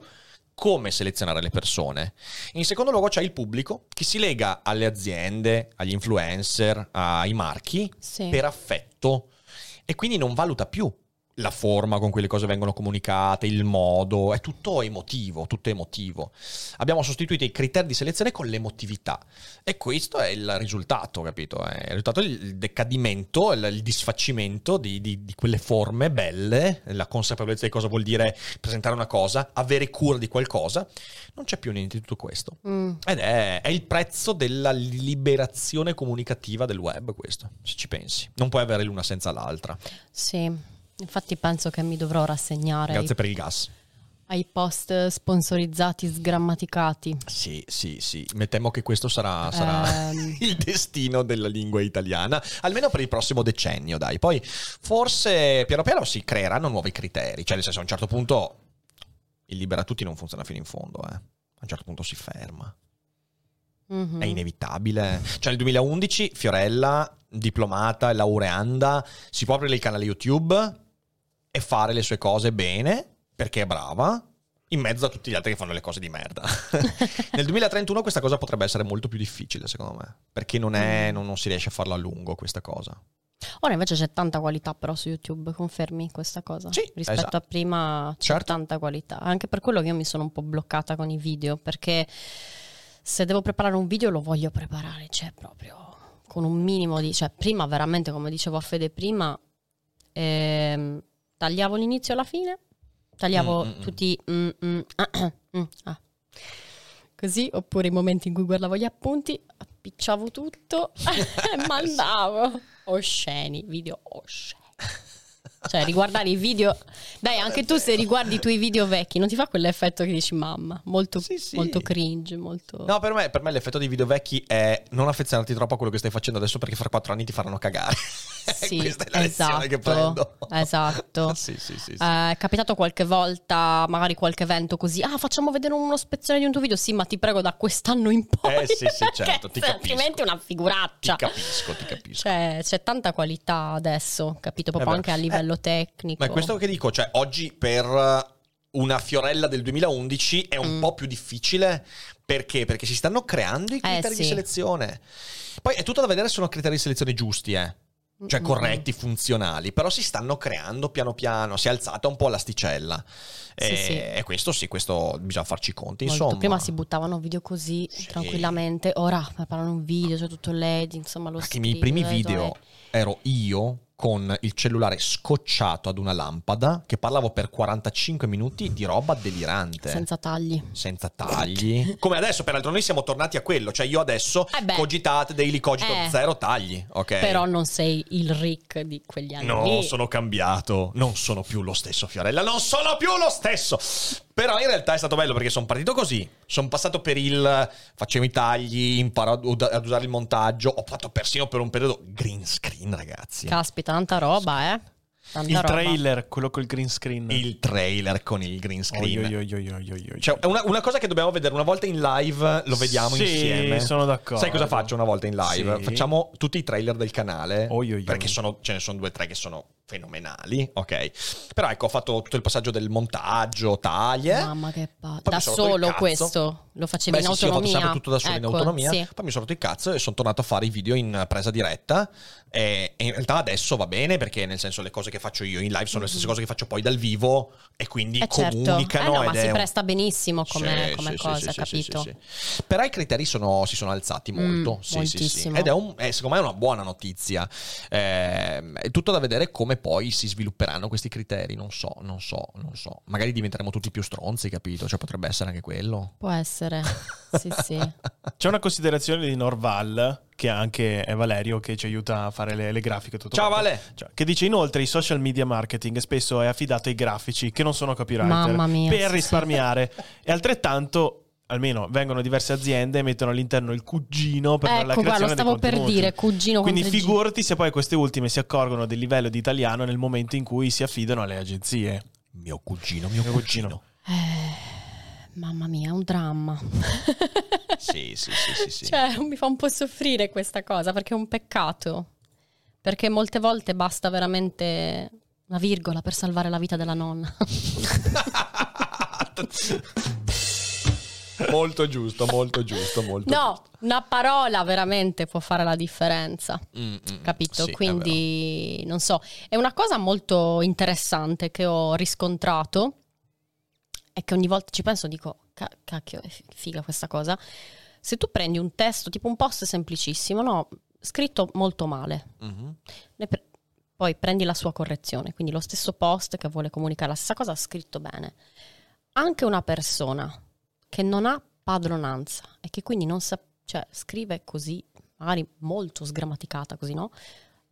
come selezionare le persone. In secondo luogo c'è il pubblico che si lega alle aziende, agli influencer, ai marchi Sì. per affetto e quindi non valuta più la forma con cui le cose vengono comunicate, il modo, è tutto emotivo, tutto emotivo. Abbiamo sostituito i criteri di selezione con l'emotività e questo è il risultato, capito? È il risultato il decadimento, il, il disfacimento di, di- di quelle forme belle, la consapevolezza di cosa vuol dire presentare una cosa, avere cura di qualcosa. Non c'è più niente di tutto questo. Mm. Ed è, è il prezzo della liberazione comunicativa del web, questo, se ci pensi. Non puoi avere l'una senza l'altra. Sì. Infatti penso che mi dovrò rassegnare Grazie ai, per il gas. ai post sponsorizzati sgrammaticati. Sì, sì, sì. Mi temo che questo sarà, sarà Ehm. il destino della lingua italiana, almeno per il prossimo decennio, dai. Poi forse piano piano si creeranno nuovi criteri, cioè nel senso a un certo punto il libera tutti non funziona fino in fondo, eh. A un certo punto si ferma. Mhm. È inevitabile. Cioè nel 2011 Fiorella, diplomata e laureanda, si può aprire il canale YouTube e fare le sue cose bene, perché è brava, in mezzo a tutti gli altri che fanno le cose di merda. nel 2031 questa cosa potrebbe essere molto più difficile, secondo me, perché non, è- non- non si riesce a farla a lungo questa cosa. Ora invece c'è tanta qualità però su YouTube, confermi questa cosa? Sì, Rispetto esatto. a prima c'è Certo. tanta qualità. Anche per quello che io mi sono un po' bloccata con i video, perché se devo preparare un video lo voglio preparare, cioè proprio con un minimo di... Cioè prima veramente, come dicevo a Fede prima, ehm, tagliavo l'inizio e la fine, tagliavo Mm, mm, mm. tutti... mm, mm, ah, mm, ah. Così, oppure i momenti in cui guardavo gli appunti, appicciavo tutto e mandavo osceni, video osceni. Cioè, riguardare i video. Dai, anche tu se riguardi i tuoi video vecchi, non ti fa quell'effetto che dici mamma, molto, Sì, sì. molto cringe, molto... No, per me, per me l'effetto dei video vecchi è non affezionarti troppo a quello che stai facendo adesso perché fra quattro anni ti faranno cagare. Sì, Questa è la lezione che prendo. esatto. sì, sì, sì. sì. Eh, è capitato qualche volta, magari qualche evento così, ah facciamo vedere uno spezzone di un tuo video, sì ma ti prego da quest'anno in poi. Eh, sì, sì, certo, ti capisco. Altrimenti è una figuraccia. Ti capisco, ti capisco. Cioè, c'è tanta qualità adesso, capito? Proprio vero. anche a livello tecnico. Ma è questo che dico, cioè oggi per una fiorella del 2011 è un Mm. po' più difficile perché? Perché si stanno creando i criteri di sì. selezione. Poi è tutto da vedere se sono criteri di selezione giusti, eh. cioè Mm, corretti, funzionali, però si stanno creando piano piano, si è alzata un po' l'asticella. Sì, e, sì. e questo sì, questo bisogna farci i conti, Molto. insomma. Prima si buttavano video così Sì. tranquillamente, ora preparano un video, c'è tutto LED, insomma lo Perché i miei primi video eh. ero io con il cellulare scocciato ad una lampada che parlavo per 45 minuti di roba delirante. senza tagli. senza tagli. Come adesso, peraltro, noi siamo tornati a quello. Cioè, io adesso Eh beh. cogitate Daily Cogito Eh. zero tagli, ok? Però non sei il Rick di quegli anni No, lì. sono cambiato. Non sono più lo stesso, Fiorella. Non sono più lo stesso. Però in realtà è stato bello perché sono partito così. Sono passato per il facevo i tagli, imparo ad, usare il montaggio. Ho fatto persino per un periodo green screen, ragazzi. Caspita, tanta roba, eh. Tanta Il roba. trailer, quello col green screen. il trailer con il green screen. Oi, oi, oi. Cioè, è una, una cosa che dobbiamo vedere una volta in live, lo vediamo Sì, insieme. sono d'accordo. Sai cosa faccio una volta in live? Sì. Facciamo tutti i trailer del canale. Perché sono- ce ne sono due o tre che sono fenomenali, ok? Però ecco, ho fatto tutto il passaggio del montaggio, taglie. Mamma che pa- Poi Da solo questo lo facevi Beh, in sì, sì, ho fatto autonomia. sempre tutto da solo in Ecco, autonomia. sì. Poi mi sono rotto il cazzo e sono tornato a fare i video in presa diretta. E, e in realtà adesso va bene perché, nel senso, le cose che faccio io in live sono le stesse cose che faccio poi dal vivo e quindi Eh certo, eh comunicano. no, ma si un- presta benissimo come, sì, come cosa, capito? Però i criteri sono- si sono alzati molto. Mm, sì, sì, sì. Ed è, un- è, secondo me è una buona notizia. Ehm, è tutto da vedere come poi si svilupperanno questi criteri. Non so, non so, non so. Magari diventeremo tutti più stronzi, capito? Cioè potrebbe essere anche quello. Può essere, sì sì. C'è una considerazione di Norval, che anche è Valerio, che ci aiuta a fare le, le grafiche. Tutto Ciao, quanto. Vale. Cioè, che dice inoltre il social media marketing spesso è affidato ai grafici che non sono copywriter Mamma mia, per sì, sì. risparmiare e altrettanto almeno vengono diverse aziende e mettono all'interno il cugino per la ecco qua, creazione lo dei stavo per dire, cugino Quindi tre G. figurati se poi queste ultime si accorgono del livello di italiano nel momento in cui si affidano alle agenzie. Mio cugino, mio, Mio cugino. cugino. Eh, mamma mia, è un dramma. Sì, sì, sì, sì, sì. Cioè, mi fa un po' soffrire questa cosa perché è un peccato. Perché molte volte basta veramente una virgola per salvare la vita della nonna. molto giusto, molto giusto, molto No, una parola veramente può fare la differenza. giusto. Mm, mm, Capito? sì, Quindi, non so, è una cosa molto interessante che ho riscontrato e che ogni volta ci penso dico, "Ca- cacchio, è fi- figa questa cosa. Se tu prendi un testo, tipo un post semplicissimo, no, scritto molto male. Mhm. ne pre- poi prendi la sua correzione, quindi lo stesso post che vuole comunicare la stessa cosa scritto bene. Anche una persona che non ha padronanza e che quindi non sa, cioè scrive così, magari molto sgrammaticata così, no?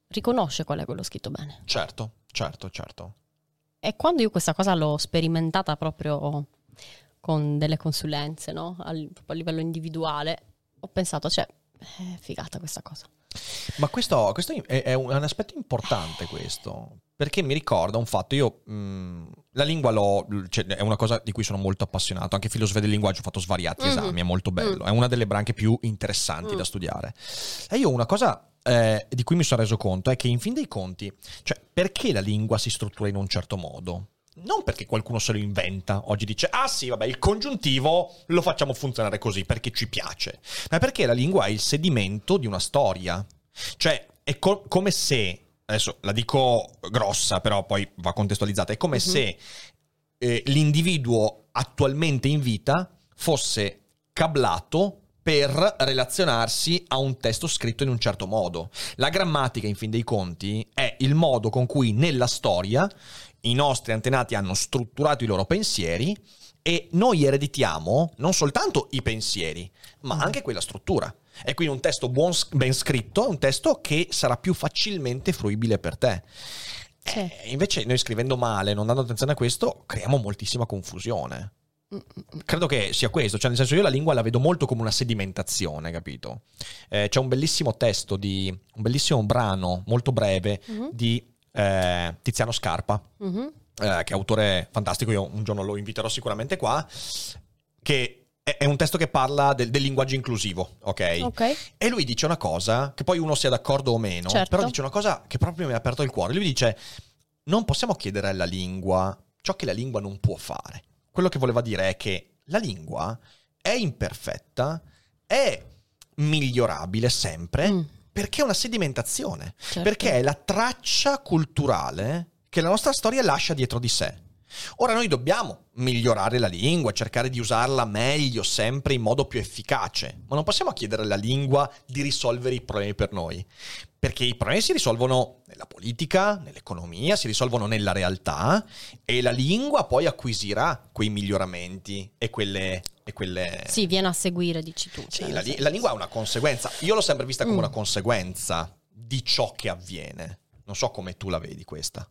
Riconosce qual è quello scritto bene. Certo, certo, certo. E quando io questa cosa l'ho sperimentata proprio con delle consulenze, no? Al- proprio a livello individuale, ho pensato, cioè, è figata questa cosa. Ma questo, questo è, è un, è un aspetto importante questo, perché mi ricorda un fatto, io mh, la lingua l'ho, cioè, è una cosa di cui sono molto appassionato, anche filosofia del linguaggio ho fatto svariati Mhm. esami, è molto bello, Mm. è una delle branche più interessanti Mm. da studiare. E io una cosa eh, di cui mi sono reso conto è che in fin dei conti, cioè perché la lingua si struttura in un certo modo? Non perché qualcuno se lo inventa, oggi dice, ah sì, vabbè, il congiuntivo lo facciamo funzionare così perché ci piace, ma perché la lingua è il sedimento di una storia. Cioè, è co- come se, adesso la dico grossa, però poi va contestualizzata, è come Mhm. se eh, l'individuo attualmente in vita fosse cablato per relazionarsi a un testo scritto in un certo modo. La grammatica, in fin dei conti, è il modo con cui nella storia i nostri antenati hanno strutturato i loro pensieri e noi ereditiamo non soltanto i pensieri, ma anche quella struttura. E quindi un testo buon, ben scritto è un testo che sarà più facilmente fruibile per te. Eh, invece noi scrivendo male, non dando attenzione a questo, creiamo moltissima confusione. Mm, mm, mm. Credo che sia questo, cioè nel senso io la lingua la vedo molto come una sedimentazione, capito? Eh, c'è un bellissimo testo di, un bellissimo brano molto breve Mhm. di eh, Tiziano Scarpa, eh, che è autore fantastico, io un giorno lo inviterò sicuramente qua, che è, un testo che parla del, del linguaggio inclusivo, ok? Ok. E lui dice una cosa, che poi uno sia d'accordo o meno, Certo. però dice una cosa che proprio mi ha aperto il cuore. Lui dice, non possiamo chiedere alla lingua ciò che la lingua non può fare. Quello che voleva dire è che la lingua è imperfetta, è migliorabile sempre, Mm. Perché è una sedimentazione. Certo. Perché è la traccia culturale che la nostra storia lascia dietro di sé. Ora noi dobbiamo migliorare la lingua, cercare di usarla meglio, sempre in modo più efficace, ma non possiamo chiedere alla lingua di risolvere i problemi per noi, perché i problemi si risolvono nella politica, nell'economia, si risolvono nella realtà e la lingua poi acquisirà quei miglioramenti e quelle... E quelle... Sì, viene a seguire, dici tu. Sì, cioè, la, li- la lingua è una conseguenza. Io l'ho sempre vista come Mm. una conseguenza di ciò che avviene. Non so come tu la vedi questa.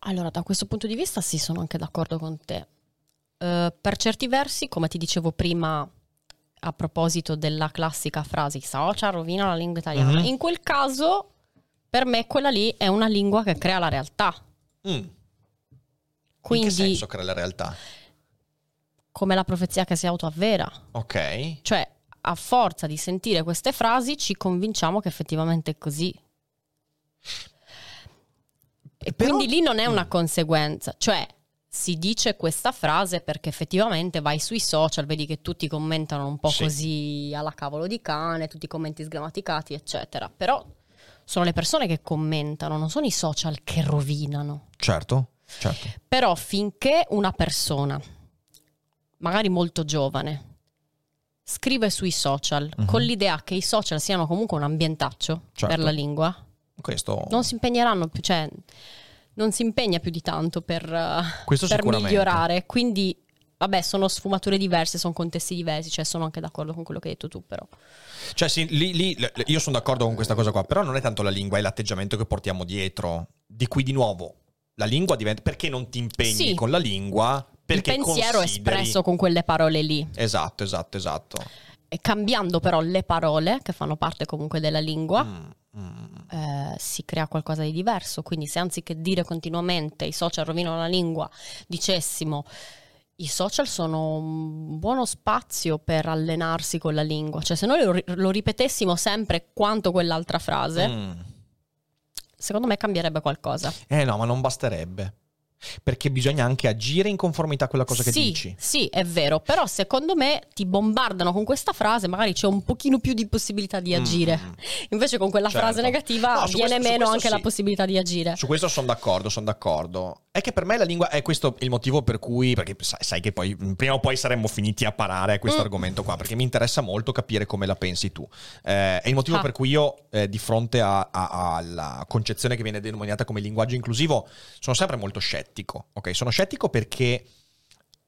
Allora, da questo punto di vista sì, sono anche d'accordo con te. Eh, per certi versi, come ti dicevo prima a proposito della classica frase, i social rovina la lingua italiana, Mhm. in quel caso per me quella lì è una lingua che crea la realtà. Mm. In Quindi, che senso crea la realtà? come la profezia che si autoavvera. Ok. Cioè, a forza di sentire queste frasi ci convinciamo che effettivamente è così. E Però- quindi lì non è una Mm. conseguenza, cioè si dice questa frase perché effettivamente vai sui social, vedi che tutti commentano un po' Sì. così alla cavolo di cane, tutti i commenti sgrammaticati, eccetera. Però sono le persone che commentano, non sono i social che rovinano. Certo, certo. Però finché una persona, magari molto giovane, scrive sui social Mhm. con l'idea che i social siano comunque un ambientaccio Certo. per la lingua, Questo, non si impegneranno più, cioè non si impegna più di tanto per, eh, per migliorare. Quindi, vabbè, sono sfumature diverse, sono contesti diversi, cioè sono anche d'accordo con quello che hai detto tu, però. Cioè, sì, lì, lì- io sono d'accordo con questa cosa qua, però non è tanto la lingua, è l'atteggiamento che portiamo dietro. Di cui di nuovo la lingua diventa. Perché non ti impegni Sì. con la lingua? Perché Il pensiero consideri- espresso con quelle parole lì. Esatto, esatto, esatto. E cambiando però le parole, che fanno parte comunque della lingua, mm. Eh, si crea qualcosa di diverso. Quindi, se anziché dire continuamente i social rovinano la lingua, dicessimo i social sono un buono spazio per allenarsi con la lingua. Cioè, se noi lo, lo ripetessimo sempre quanto quell'altra frase, Mm. secondo me cambierebbe qualcosa. Eh no, ma non basterebbe. Perché bisogna anche agire in conformità a quella cosa che sì, dici. Sì, è vero, però secondo me ti bombardano con questa frase, magari c'è un pochino più di possibilità di agire. Mm. Invece con quella Certo. frase negativa No, viene questo- meno anche la sì. possibilità di agire. Su questo sono d'accordo, sono d'accordo. È che per me la lingua è questo il motivo per cui, perché sai, sai che poi mm, prima o poi saremmo finiti a parare a questo Mm. argomento qua, perché mi interessa molto capire come la pensi tu. Eh, è il motivo Ah. per cui io, eh, di fronte alla concezione che viene denominata come linguaggio inclusivo, sono sempre molto scettico. Ok, sono scettico perché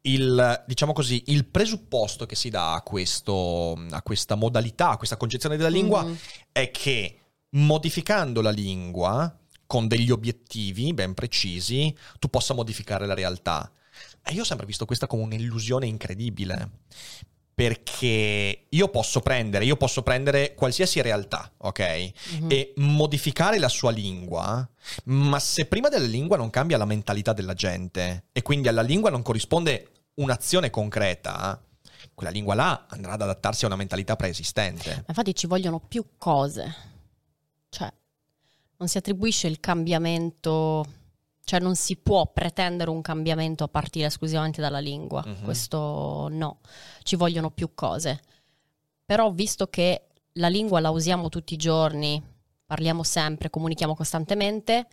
il, diciamo così, il presupposto che si dà a, questo, a questa modalità, a questa concezione della lingua, Mhm. è che modificando la lingua con degli obiettivi ben precisi, tu possa modificare la realtà. E io ho sempre visto questa come un'illusione incredibile. Perché io posso prendere, io posso prendere qualsiasi realtà, ok? Mhm. E modificare la sua lingua, ma se prima della lingua non cambia la mentalità della gente e quindi alla lingua non corrisponde un'azione concreta, quella lingua là andrà ad adattarsi a una mentalità preesistente. Ma Infatti ci vogliono più cose. Cioè, non si attribuisce il cambiamento, cioè non si può pretendere un cambiamento a partire esclusivamente dalla lingua. Mhm. Questo no, ci vogliono più cose. Però visto che la lingua la usiamo tutti i giorni, parliamo sempre, comunichiamo costantemente,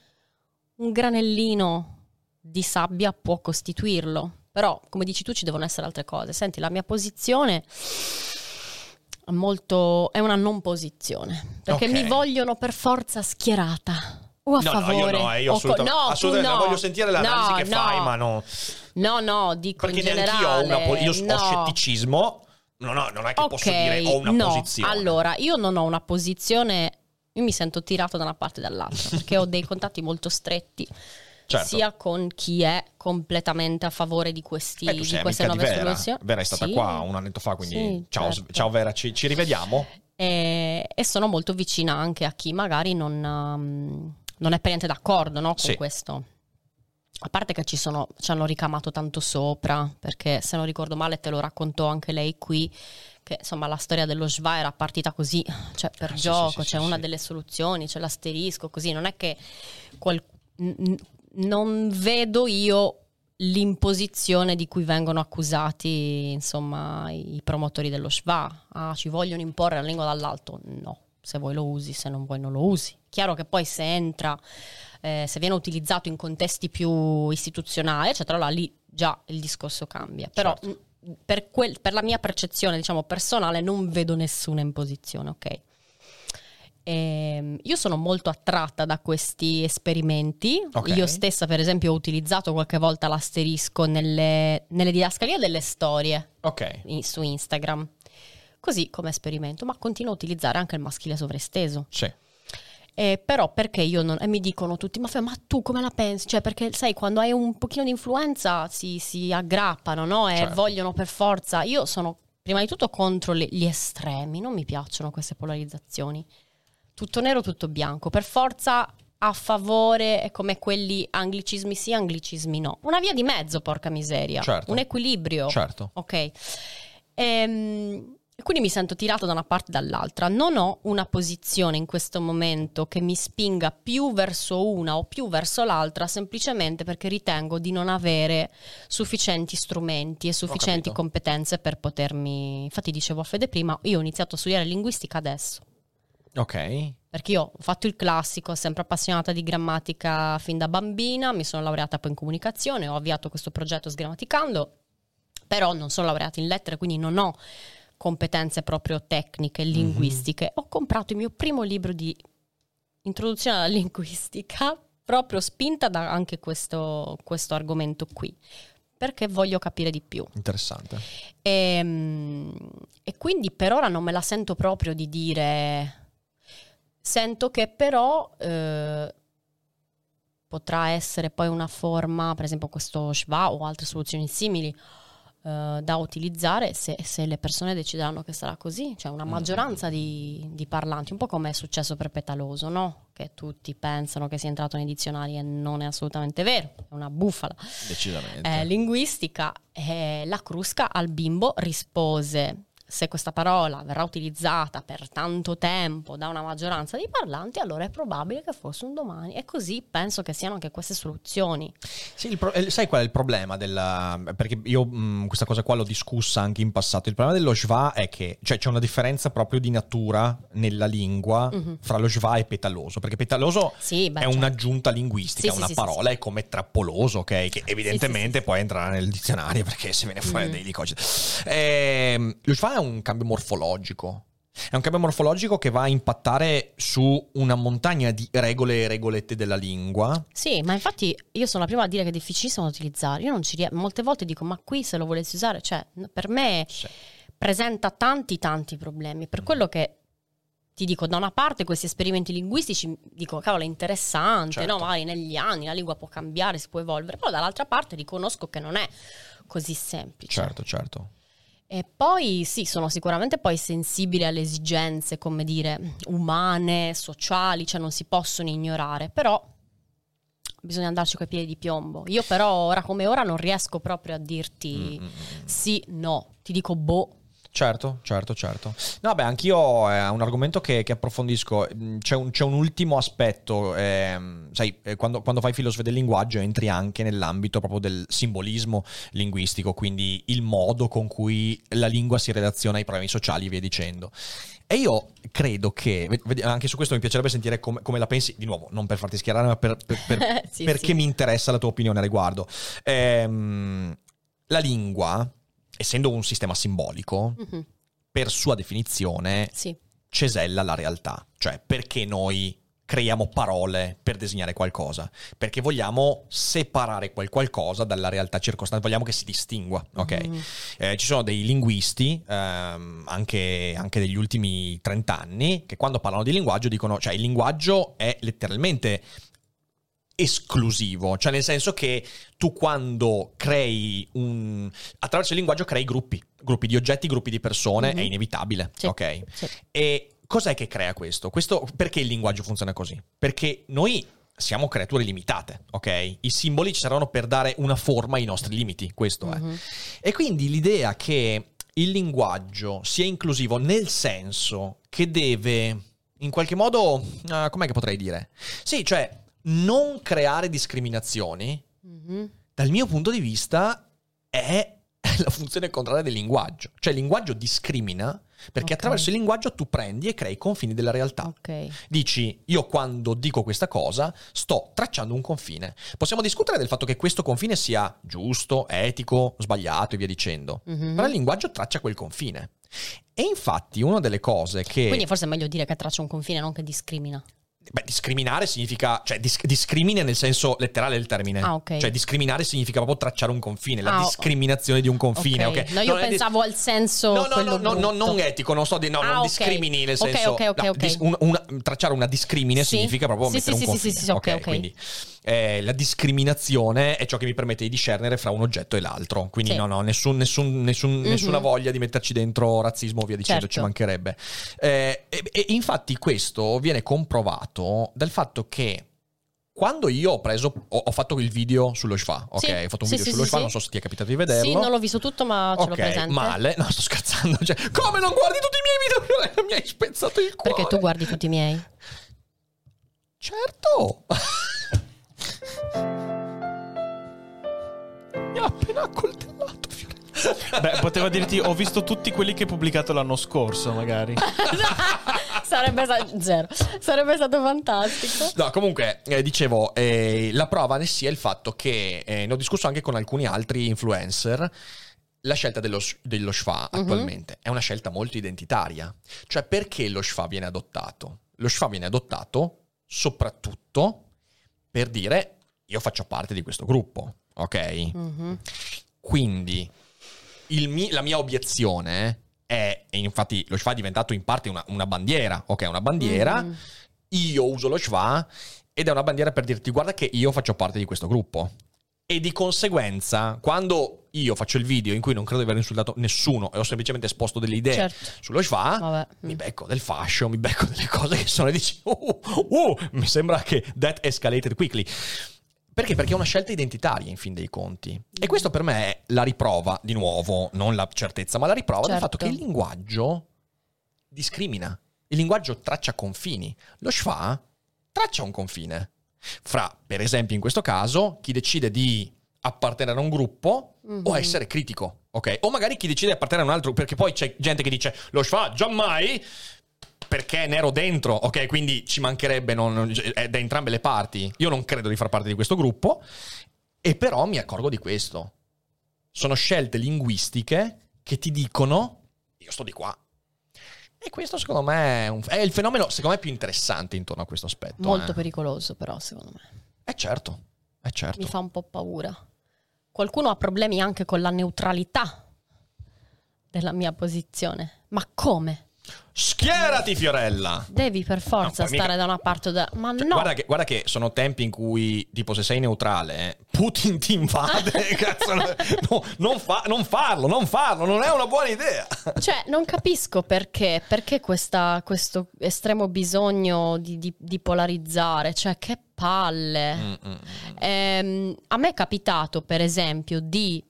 un granellino di sabbia può costituirlo. Però, come dici tu, ci devono essere altre cose. Senti, la mia posizione è molto è una non posizione perché Ok. mi vogliono per forza schierata o a No, no, favore io no, eh, io o co- assolutamente, no, tu assolutamente no. voglio sentire l'analisi No, che no. fai, ma no. no no dico Perché in neanche io ho generale una io ho no. scetticismo. No, no, non è che Ok, posso dire ho una no. posizione. allora io non ho una posizione io mi sento tirato da una parte e dall'altra perché ho dei contatti molto stretti Certo. sia con chi è completamente a favore di, questi, Eh, tu di queste nuove Vera. soluzioni Vera è stata Sì. qua un annetto fa, quindi Sì, ciao, certo. ciao Vera, ci, ci rivediamo. e, e sono molto vicina anche a chi magari non, um, non è per niente d'accordo no, con Sì. questo. A parte che ci, sono, ci hanno ricamato tanto sopra, perché se non ricordo male te lo raccontò anche lei qui, che insomma la storia dello Schwa era partita così, cioè per Ah, gioco, sì, sì, c'è sì, una delle soluzioni, c'è l'asterisco, così, non è che qual- n- n- non vedo io l'imposizione di cui vengono accusati insomma i promotori dello Schwa. Ah, ci vogliono imporre la lingua dall'alto? No, se vuoi lo usi, se non vuoi non lo usi. Chiaro che poi se entra, eh, se viene utilizzato in contesti più istituzionali, eccetera, allora lì già il discorso cambia. Però Certo. mh, per, quel- per la mia percezione, diciamo, personale, non vedo nessuna imposizione, ok? Ehm, io sono molto attratta da questi esperimenti. Ok. Io stessa, per esempio, ho utilizzato qualche volta l'asterisco nelle, nelle didascalie delle storie Ok. in- su Instagram. Così come esperimento, ma continuo a utilizzare anche il maschile sovraesteso. Sì. Eh, però perché io non... E mi dicono tutti, ma, ma tu come la pensi? Cioè, perché sai, quando hai un pochino di influenza si, si aggrappano, no? E Certo. vogliono per forza... Io sono prima di tutto contro le- gli estremi, non mi piacciono queste polarizzazioni. Tutto nero, tutto bianco. Per forza a favore è come quelli anglicismi sì, anglicismi no. Una via di mezzo, porca miseria. Certo. Un equilibrio. Certo. Ok. Ehm, e quindi mi sento tirato da una parte e dall'altra. Non ho una posizione in questo momento che mi spinga più verso una o più verso l'altra, semplicemente perché ritengo di non avere sufficienti strumenti e sufficienti competenze per potermi. Infatti, dicevo a Fede prima, io ho iniziato a studiare linguistica adesso. Ok. Perché io ho fatto il classico, sempre appassionata di grammatica fin da bambina, mi sono laureata poi in comunicazione, ho avviato questo progetto sgrammaticando, però non sono laureata in lettere, quindi non ho competenze proprio tecniche, linguistiche. Ho comprato il mio primo libro di introduzione alla linguistica, proprio spinta da anche questo, questo argomento qui, perché voglio capire di più. Interessante. E, e quindi per ora non me la sento proprio di dire. Sento che però eh, potrà essere poi una forma, per esempio questo Schwa o altre soluzioni simili, eh, da utilizzare se, se le persone decideranno che sarà così. Cioè una maggioranza di, di parlanti, un po' come è successo per Petaloso, no? Che tutti pensano che sia entrato nei dizionari e non è assolutamente vero, è una bufala Decisamente. eh, linguistica, eh, la Crusca al bimbo rispose se questa parola verrà utilizzata per tanto tempo da una maggioranza di parlanti, allora è probabile che fosse un domani. E così penso che siano anche queste soluzioni. Sì, pro- eh, sai qual è il problema della... Perché io mh, questa cosa qua l'ho discussa anche in passato. Il problema dello schwa è che cioè, c'è una differenza proprio di natura nella lingua fra lo schwa e petaloso. Perché petaloso. Sì, beh, è certo. un'aggiunta linguistica, Sì, una sì, parola è come trappoloso, ok? Che evidentemente poi entrerà nel dizionario perché se viene fuori Mm. dei cose. Ehm, lo schwa è un cambio morfologico. È un cambio morfologico che va a impattare su una montagna di regole e regolette della lingua. Sì, ma infatti io sono la prima a dire che è difficilissimo da utilizzare. Io non ci riesco. Molte volte dico, ma qui se lo volessi usare, cioè, per me Sì. presenta tanti, tanti problemi. Per quello che ti dico, da una parte questi esperimenti linguistici, dico, cavolo, è interessante, Certo. no? Magari negli anni la lingua può cambiare, si può evolvere, però dall'altra parte riconosco che non è così semplice. Certo, certo. E poi sì, sono sicuramente poi sensibili alle esigenze, come dire, umane, sociali, cioè non si possono ignorare, però bisogna andarci coi piedi di piombo. Io però ora come ora non riesco proprio a dirti Mm, sì, no, ti dico boh. Certo, certo, certo. No, beh, anch'io è un argomento che, che approfondisco. Mm, C'è un, c'è un ultimo aspetto, ehm, sai, eh, quando, quando fai filosofia del linguaggio entri anche nell'ambito proprio del simbolismo linguistico, quindi il modo con cui la lingua si relaziona ai problemi sociali e via dicendo. E io credo che, anche su questo mi piacerebbe sentire come, come la pensi, di nuovo, non per farti schierare, ma per- per- per- Sì, perché sì. mi interessa la tua opinione a riguardo. Ehm, la lingua, essendo un sistema simbolico, Mhm, per sua definizione Sì, cesella la realtà. Cioè, perché noi creiamo parole per disegnare qualcosa? Perché vogliamo separare quel qualcosa dalla realtà circostante, vogliamo che si distingua, ok? Mhm. Eh, ci sono dei linguisti, ehm, anche, anche degli ultimi 30 anni, che quando parlano di linguaggio dicono, cioè il linguaggio è letteralmente esclusivo, cioè nel senso che tu quando crei un... attraverso il linguaggio crei gruppi, gruppi di oggetti, gruppi di persone, Mhm. è inevitabile, Sì, ok? sì. E cos'è che crea questo? questo? Perché il linguaggio funziona così? Perché noi siamo creature limitate, ok? I simboli ci saranno per dare una forma ai nostri limiti, questo è. Mhm. E quindi l'idea che il linguaggio sia inclusivo nel senso che deve, in qualche modo, ah, com'è che potrei dire? Sì, cioè non creare discriminazioni, Mhm. dal mio punto di vista, è la funzione contraria del linguaggio. Cioè il linguaggio discrimina Perché Ok. attraverso il linguaggio tu prendi e crei i confini della realtà. Ok. Dici, io quando dico questa cosa sto tracciando un confine. Possiamo discutere del fatto che questo confine sia giusto, etico, sbagliato e via dicendo. Mhm. Però il linguaggio traccia quel confine. E infatti una delle cose che... Quindi forse è meglio dire che traccia un confine, non che discrimina. Beh, discriminare significa, cioè dis- discrimine nel senso letterale del termine. Ah, ok. Cioè discriminare significa proprio tracciare un confine, la Ah, discriminazione di un confine, ok? No, io Non pensavo al senso No, no, no, no, no, non etico, non sto di no, Ah, non ok. discrimini nel senso ok, ok, no, ok. dis- un- una- tracciare una discrimine Sì. significa proprio Sì, mettere sì, un sì, sì, confine. sì, sì, ok, ok. Quindi eh, la discriminazione è ciò che mi permette di discernere fra un oggetto e l'altro. Quindi Sì. no, no, nessun- nessun- nessun- Mhm. nessuna voglia di metterci dentro razzismo o via dicendo, Certo. ci mancherebbe. Eh, e, e infatti questo viene comprovato dal fatto che quando io ho preso, ho, ho fatto il video sullo Shfa, ok? Sì. Ho fatto un video sì, sullo sì, sì. non so se ti è capitato di vederlo. Sì, non l'ho visto tutto, ma ce l'ho Ok, presente. male. No, sto scherzando. Cioè, come non guardi tutti i miei video? Mi hai spezzato il cuore. Perché tu guardi tutti i miei. Certo. Mi ha appena accoltellato, Fiorella. Beh, poteva dirti ho visto tutti quelli che hai pubblicato l'anno scorso, magari. Sarebbe stato zero. Sarebbe stato fantastico. No, comunque, eh, dicevo, eh, la prova ne sia il fatto che, eh, ne ho discusso anche con alcuni altri influencer, la scelta dello, dello Shfa Mhm. attualmente è una scelta molto identitaria. Cioè, perché lo Shfa viene adottato? Lo Shfa viene adottato soprattutto per dire io faccio parte di questo gruppo, ok? Mhm. Quindi il mi- la mia obiezione è, e infatti lo Shva è diventato in parte una, una bandiera, ok? Una bandiera, Mhm. io uso lo Shva ed è una bandiera per dirti guarda che io faccio parte di questo gruppo. E di conseguenza, quando io faccio il video in cui non credo di aver insultato nessuno e ho semplicemente esposto delle idee Certo. sullo Shva, Vabbè. mi becco del fascio, mi becco delle cose che sono e dici, uh, uh, mi sembra che that escalated quickly. Perché? Perché è una scelta identitaria in fin dei conti. E questo per me è la riprova, di nuovo, non la certezza, ma la riprova del Certo. fatto che il linguaggio discrimina. Il linguaggio traccia confini. Lo schwa traccia un confine. Fra, per esempio, in questo caso, chi decide di appartenere a un gruppo o Mhm. essere critico, ok? O magari chi decide di appartenere a un altro, perché poi c'è gente che dice lo schwa giammai perché è nero dentro, ok? Quindi ci mancherebbe non, non- è da entrambe le parti. Io non credo di far parte di questo gruppo, e però mi accorgo di questo. Sono scelte linguistiche che ti dicono io sto di qua. E questo secondo me è, un- è il fenomeno secondo me più interessante intorno a questo aspetto. Molto eh. pericoloso, però, secondo me. Eh certo, è certo. Mi fa un po' paura. Qualcuno ha problemi anche con la neutralità della mia posizione. Ma come? Schierati Fiorella! Devi per forza No, poi mica- stare da una parte o da... Ma Cioè, no! guarda, che, guarda che sono tempi in cui, tipo, se sei neutrale, eh, Putin ti invade. cazzo, no, non, fa- non farlo, non farlo, non è una buona idea. Cioè, non capisco perché, perché questa- questo estremo bisogno di, di- di polarizzare, cioè che palle. Mm, mm, mm. Ehm, a me è capitato, per esempio, di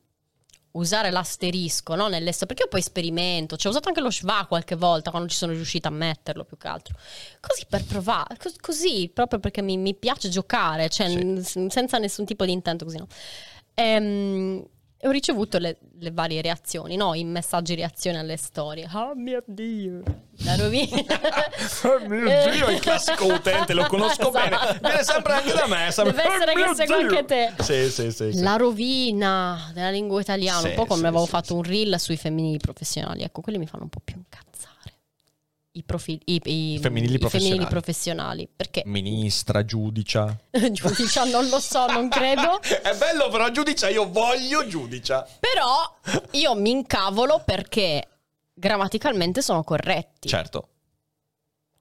usare l'asterisco no, nell'esso, perché io poi sperimento, cioè ho usato anche lo schwa qualche volta quando ci sono riuscita a metterlo più che altro. Così per provare, cos- così proprio perché mi, mi piace giocare, cioè Sì. n- senza nessun tipo di intento così, no. Ehm, e ho ricevuto le, le varie reazioni, no? I messaggi reazione alle storie. Oh mio Dio! La rovina. Oh mio Dio, il classico utente, lo conosco bene. Esatto. Viene sempre anche da me. sempre, Deve essere "Oh che segue Dio". anche te. Sì, sì, sì. sì. La rovina della lingua italiana, un po' come avevo fatto un reel sui femminili professionali. Ecco, quelli mi fanno un po' più incazzare. I, profi- i, i- Femminili i professionali. professionali. Perché Ministra, giudicia. giudicia non lo so, non credo. È bello, però giudicia, io voglio giudicia. Però io mi incavolo perché grammaticalmente sono corretti. Certo.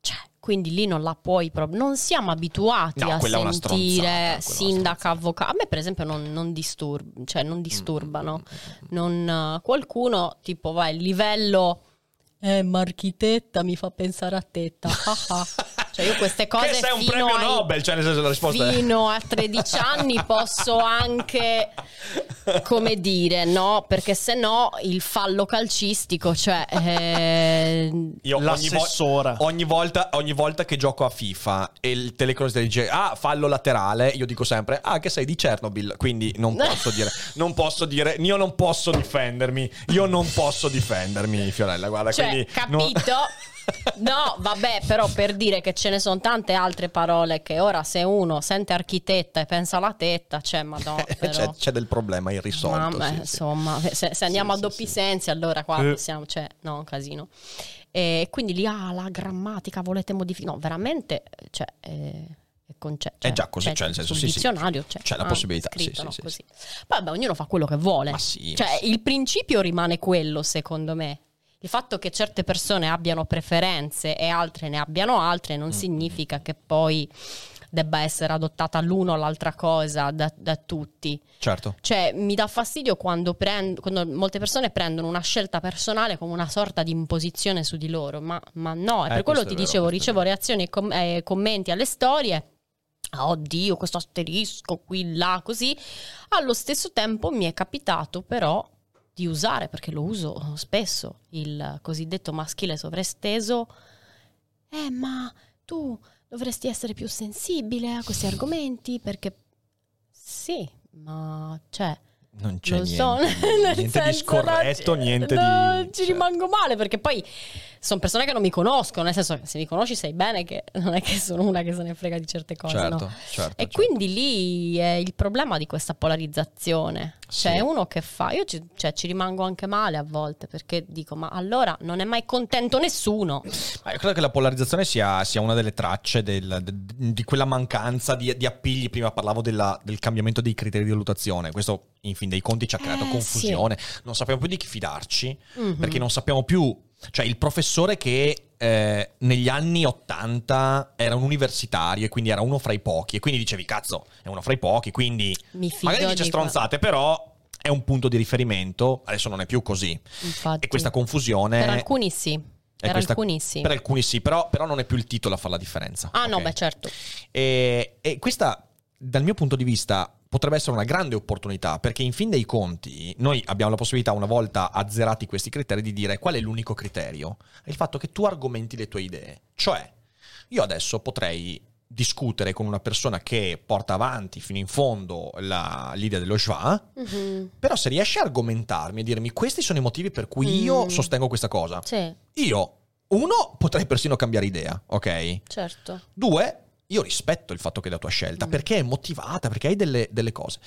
Cioè, quindi lì non la puoi proprio. Non siamo abituati No, a sentire sindaca, avvocato. A me, per esempio, non, non disturb- cioè, non disturbano. Mm, Non, eh, qualcuno, tipo, va il livello. Eh, ma architetta mi fa pensare a tetta. Cioè, io queste cose. che sei un fino premio ai- Nobel, cioè nel senso la risposta è... Fino a 13 anni posso anche come dire, no, perché se no il fallo calcistico, cioè... eh, Io ogni, L'assessora. vo- ogni volta, ogni volta che gioco a FIFA e il telecronaca dice ah fallo laterale, io dico sempre ah che sei di Chernobyl, quindi non posso dire, non posso dire, io non posso difendermi, io non posso difendermi Fiorella, guarda, cioè, quindi non- capito? No, vabbè, però per dire che ce ne sono tante altre parole che ora se uno sente architetta e pensa alla tetta, cioè, madonna, però... c'è, c'è del problema irrisolto. Mamma, sì, sì. insomma, se, se andiamo Sì, a doppi sì. sensi, allora qua Eh. siamo, cioè, no, un casino. E quindi lì, ah, la grammatica volete modificare? No, veramente, cioè, eh, è conce- È già così, cioè, nel senso, sul sì, sì. dizionario c'è, C'è la ah, possibilità, sì, scritto, sì, no, sì, così. Poi, vabbè, ognuno fa quello che vuole. Ma sì, Cioè, ma sì. il principio rimane quello, secondo me. Il fatto che certe persone abbiano preferenze e altre ne abbiano altre Mm. non significa che poi debba essere adottata l'uno o l'altra cosa da, da tutti. Certo. Cioè, mi dà fastidio quando, prend- quando molte persone prendono una scelta personale come una sorta di imposizione su di loro, ma, ma no, e Eh, per quello ti è vero, dicevo, è ricevo reazioni e com- eh, commenti alle storie. "Ah, Oddio, questo asterisco qui, là, così. Allo stesso tempo mi è capitato però di usare, perché lo uso spesso, il cosiddetto maschile sovraesteso. Eh, ma tu dovresti essere più sensibile a questi argomenti perché sì, ma cioè Non c'è lo niente, so, niente di scorretto, no, niente no, di... ci cioè, rimango male perché poi sono persone che non mi conoscono, nel senso che se mi conosci sai bene che non è che sono una che se ne frega di certe cose, Certo, no? certo. E certo. quindi lì è il problema di questa polarizzazione. Sì. Cioè, uno che fa. Io ci, cioè, ci rimango anche male a volte perché dico: ma allora non è mai contento nessuno. Ma io credo che la polarizzazione sia, sia una delle tracce del- de- di quella mancanza di, di appigli. Prima parlavo della- del cambiamento dei criteri di valutazione. Questo, in fin dei conti, ci ha creato Eh, confusione. Non sappiamo più di chi fidarci, Mhm. perché non sappiamo più. Cioè, il professore che eh, negli anni 80 era un universitario e quindi era uno fra i pochi, e quindi dicevi, cazzo, è uno fra i pochi, quindi Mi magari dice di stronzate, però è un punto di riferimento. Adesso non è più così. Infatti. E questa confusione. Per alcuni sì. Per questa- alcuni sì. Per alcuni sì, però, però non è più il titolo a fare la differenza. Ah, no, ok? beh, certo. E, e questa, dal mio punto di vista, potrebbe essere una grande opportunità perché in fin dei conti noi abbiamo la possibilità, una volta azzerati questi criteri, di dire qual è l'unico criterio? È il fatto che tu argomenti le tue idee. Cioè, io adesso potrei discutere con una persona che porta avanti fino in fondo la- l'idea dello schwa, Mhm. però se riesce a argomentarmi e dirmi questi sono i motivi per cui io Mm. sostengo questa cosa, Sì, io, uno, potrei persino cambiare idea, ok? certo. Due, io rispetto il fatto che è la tua scelta, Mm. perché è motivata, perché hai delle, delle cose.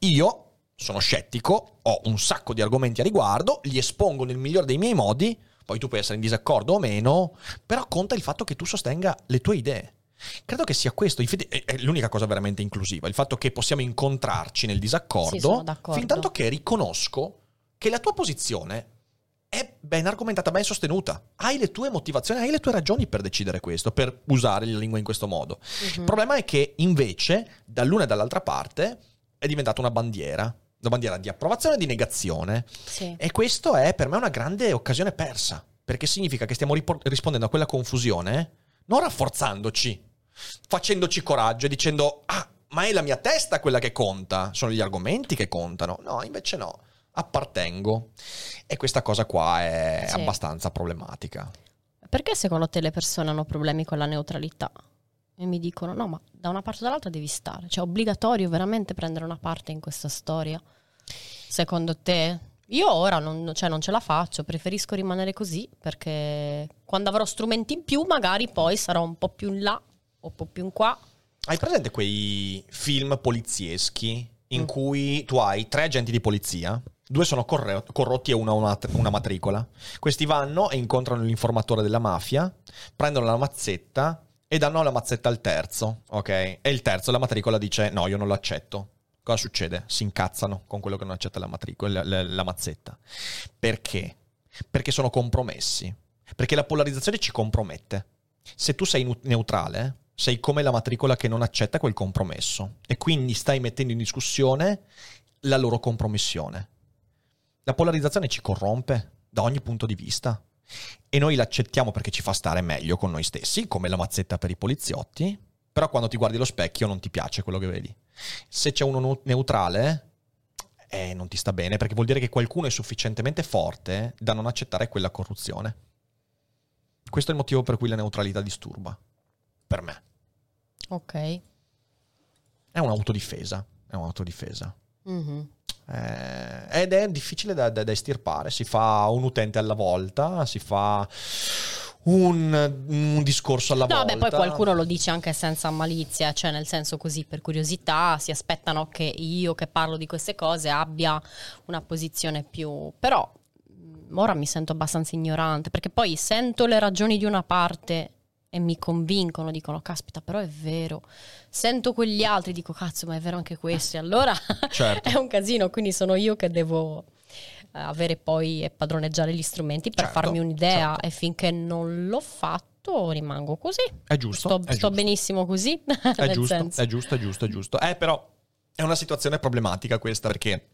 Io sono scettico, ho un sacco di argomenti a riguardo, li espongo nel migliore dei miei modi, poi tu puoi essere in disaccordo o meno, però conta il fatto che tu sostenga le tue idee. Credo che sia questo, infatti, è l'unica cosa veramente inclusiva, il fatto che possiamo incontrarci nel Sì, disaccordo, d'accordo. fin tanto che riconosco che la tua posizione è ben argomentata, ben sostenuta. Hai le tue motivazioni, hai le tue ragioni per decidere questo, per usare la lingua in questo modo. Mhm. Il problema è che invece, dall'una e dall'altra parte, è diventata una bandiera. Una bandiera di approvazione e di negazione. Sì. E questo è per me una grande occasione persa. Perché significa che stiamo ripor- rispondendo a quella confusione non rafforzandoci, facendoci coraggio e dicendo: Ah, ma è la mia testa quella che conta, sono gli argomenti che contano. No, invece no, appartengo. E questa cosa qua è Sì. abbastanza problematica. Perché secondo te le persone hanno problemi con la neutralità? E mi dicono: no, ma da una parte o dall'altra devi stare. Cioè, è obbligatorio veramente prendere una parte in questa storia? Secondo te? Io ora non, cioè, non ce la faccio, preferisco rimanere così perché quando avrò strumenti in più, magari poi sarò un po' più in là o un po' più in qua. Hai presente quei film polizieschi in Mm. cui tu hai tre agenti di polizia? Due sono corre- corrotti e uno ha una, una matricola. Questi vanno e incontrano l'informatore della mafia, prendono la mazzetta e danno la mazzetta al terzo, ok? E il terzo, la matricola, dice no, io non lo accetto. Cosa succede? Si incazzano con quello che non accetta la, matricola, la, la- la mazzetta. Perché? Perché sono compromessi. Perché la polarizzazione ci compromette. Se tu sei neutrale, sei come la matricola che non accetta quel compromesso e quindi stai mettendo in discussione la loro compromissione. La polarizzazione ci corrompe da ogni punto di vista e noi l'accettiamo perché ci fa stare meglio con noi stessi, come la mazzetta per i poliziotti, però quando ti guardi allo specchio non ti piace quello che vedi. Se c'è uno neutrale, eh, non ti sta bene, perché vuol dire che qualcuno è sufficientemente forte da non accettare quella corruzione. Questo è il motivo per cui la neutralità disturba. Per me. Ok. È un'autodifesa. È un'autodifesa. Mhm. Eh, ed è difficile da, da- da estirpare. Si fa un utente alla volta, si fa un, un discorso alla No, volta. beh, poi qualcuno lo dice anche senza malizia, cioè nel senso così per curiosità, si aspettano che io che parlo di queste cose abbia una posizione più... Però mh, ora mi sento abbastanza ignorante, perché poi sento le ragioni di una parte e mi convincono, dicono caspita, però è vero. Sento quegli altri, dico cazzo, ma è vero anche questo, e allora Certo. è un casino, quindi sono io che devo eh, avere poi e padroneggiare gli strumenti per Certo, farmi un'idea certo. e finché non l'ho fatto rimango così. È giusto. Sto, è sto giusto. benissimo così. È giusto, è giusto, è giusto, è giusto. Eh, però è una situazione problematica questa perché.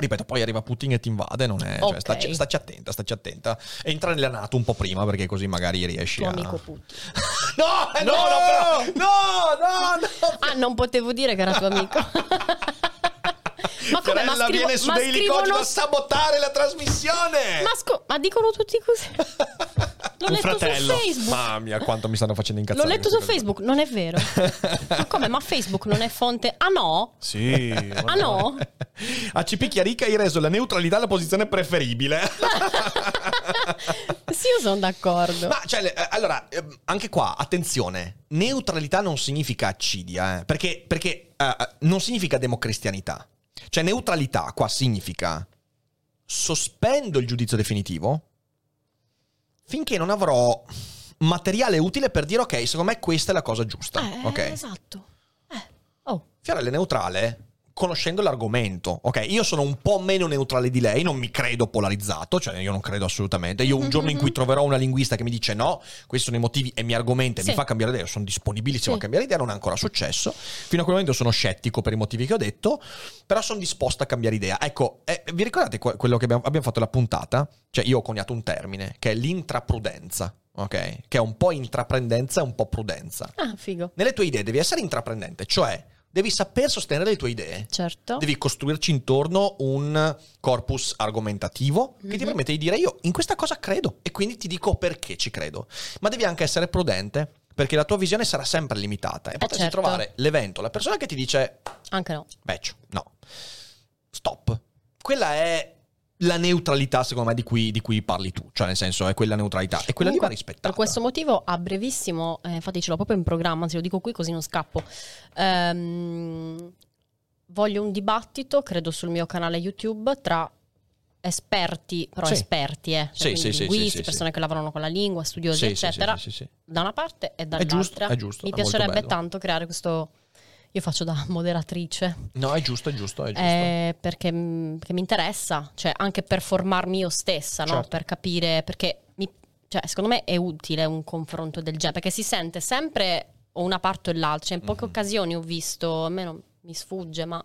Ripeto, poi arriva Putin e ti invade, non è, cioè, Ok. staci, staci attenta, staci attenta. Entra nella NATO un po' prima perché così magari riesci Tuo a... amico Putin. No, eh, no, no, però, no, no, no. Ah, non potevo dire che era tuo amico. ma come? Ma, Sorella scrivo- viene su ma Daily scrivono... da sabotare la trasmissione. Ma, scu- ma dicono tutti così. L'ho Un letto fratello. su Facebook. Mamma mia, quanto mi stanno facendo incazzare. L'ho letto su. Facebook, non è vero. ma come? Ma Facebook non è fonte. Ah no? Sì. Ah no? ACP Chiarica hai reso la neutralità la posizione preferibile. sì, io sono d'accordo. Ma cioè, eh, allora, ehm, anche qua, attenzione, neutralità non significa accidia, eh, perché, perché, eh, non significa democristianità. Cioè, neutralità qua significa sospendo il giudizio definitivo finché non avrò materiale utile per dire ok, secondo me questa è la cosa giusta. Eh, ok? esatto. Eh. Oh. Fiorella è neutrale conoscendo l'argomento. Ok, io sono un po' meno neutrale di lei, non mi credo polarizzato, cioè io non credo assolutamente. Io un giorno in cui troverò una linguista che mi dice no, questi sono i motivi e mi argomenta e Sì. mi fa cambiare idea, sono disponibilissimo Sì. a cambiare idea, non è ancora successo. Fino a quel momento sono scettico per i motivi che ho detto, però sono disposto a cambiare idea. Ecco, eh, vi ricordate que- quello che abbiamo, abbiamo fatto la puntata? Cioè io ho coniato un termine che è l'intraprudenza. Ok, che è un po' intraprendenza e un po' prudenza. Ah, figo. Nelle tue idee devi essere intraprendente, cioè devi saper sostenere le tue idee. Certo. Devi costruirci intorno un corpus argomentativo che ti Mhm. permette di dire io in questa cosa credo e quindi ti dico perché ci credo. Ma devi anche essere prudente perché la tua visione sarà sempre limitata e potresti certo. trovare l'evento, la persona che ti dice Anche no. Beccio, no, stop. Quella è la neutralità secondo me di cui, di cui parli tu, cioè nel senso è quella neutralità e quella lì va Comunque, rispettata. Per questo motivo, a brevissimo, eh, infatti ce l'ho proprio in programma, anzi lo dico qui così non scappo. Ehm, voglio un dibattito, credo sul mio canale YouTube, tra esperti, però Sì. esperti, eh, cioè sì, sì, linguisti, persone che lavorano con la lingua, studiosi, eccetera, sì, sì, sì. da una parte e È dall'altra. giusto, è giusto, Mi è piacerebbe tanto creare questo... Io faccio da moderatrice. No, è giusto, è giusto, è giusto. Eh, perché, perché mi interessa, cioè anche per formarmi io stessa, no? Certo. per capire, perché mi- cioè, secondo me è utile un confronto del genere, perché si sente sempre o una parte o l'altra, Cioè, in poche Mhm. occasioni ho visto, a me non mi sfugge, ma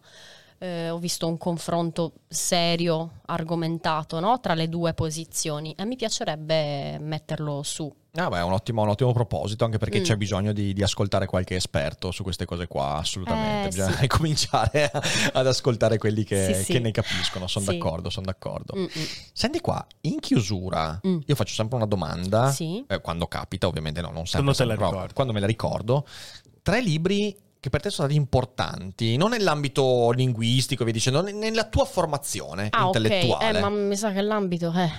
eh, ho visto un confronto serio, argomentato no? tra le due posizioni e mi piacerebbe metterlo su. Ah, beh, è un ottimo, un ottimo proposito, anche perché Mm. c'è bisogno di, di ascoltare qualche esperto su queste cose qua, assolutamente. Eh, Bisogna sì. cominciare a- ad ascoltare quelli che, Sì, sì. che ne capiscono, sono Sì. d'accordo, sono d'accordo. Mm-mm. Senti qua, in chiusura, Mm. io faccio sempre una domanda, Sì. eh, quando capita, ovviamente no, non sempre, sempre, però quando me la ricordo, tre libri che per te sono stati importanti, non nell'ambito linguistico, via dicendo, nella tua formazione Ah, intellettuale. eh, ma mi sa che l'ambito è...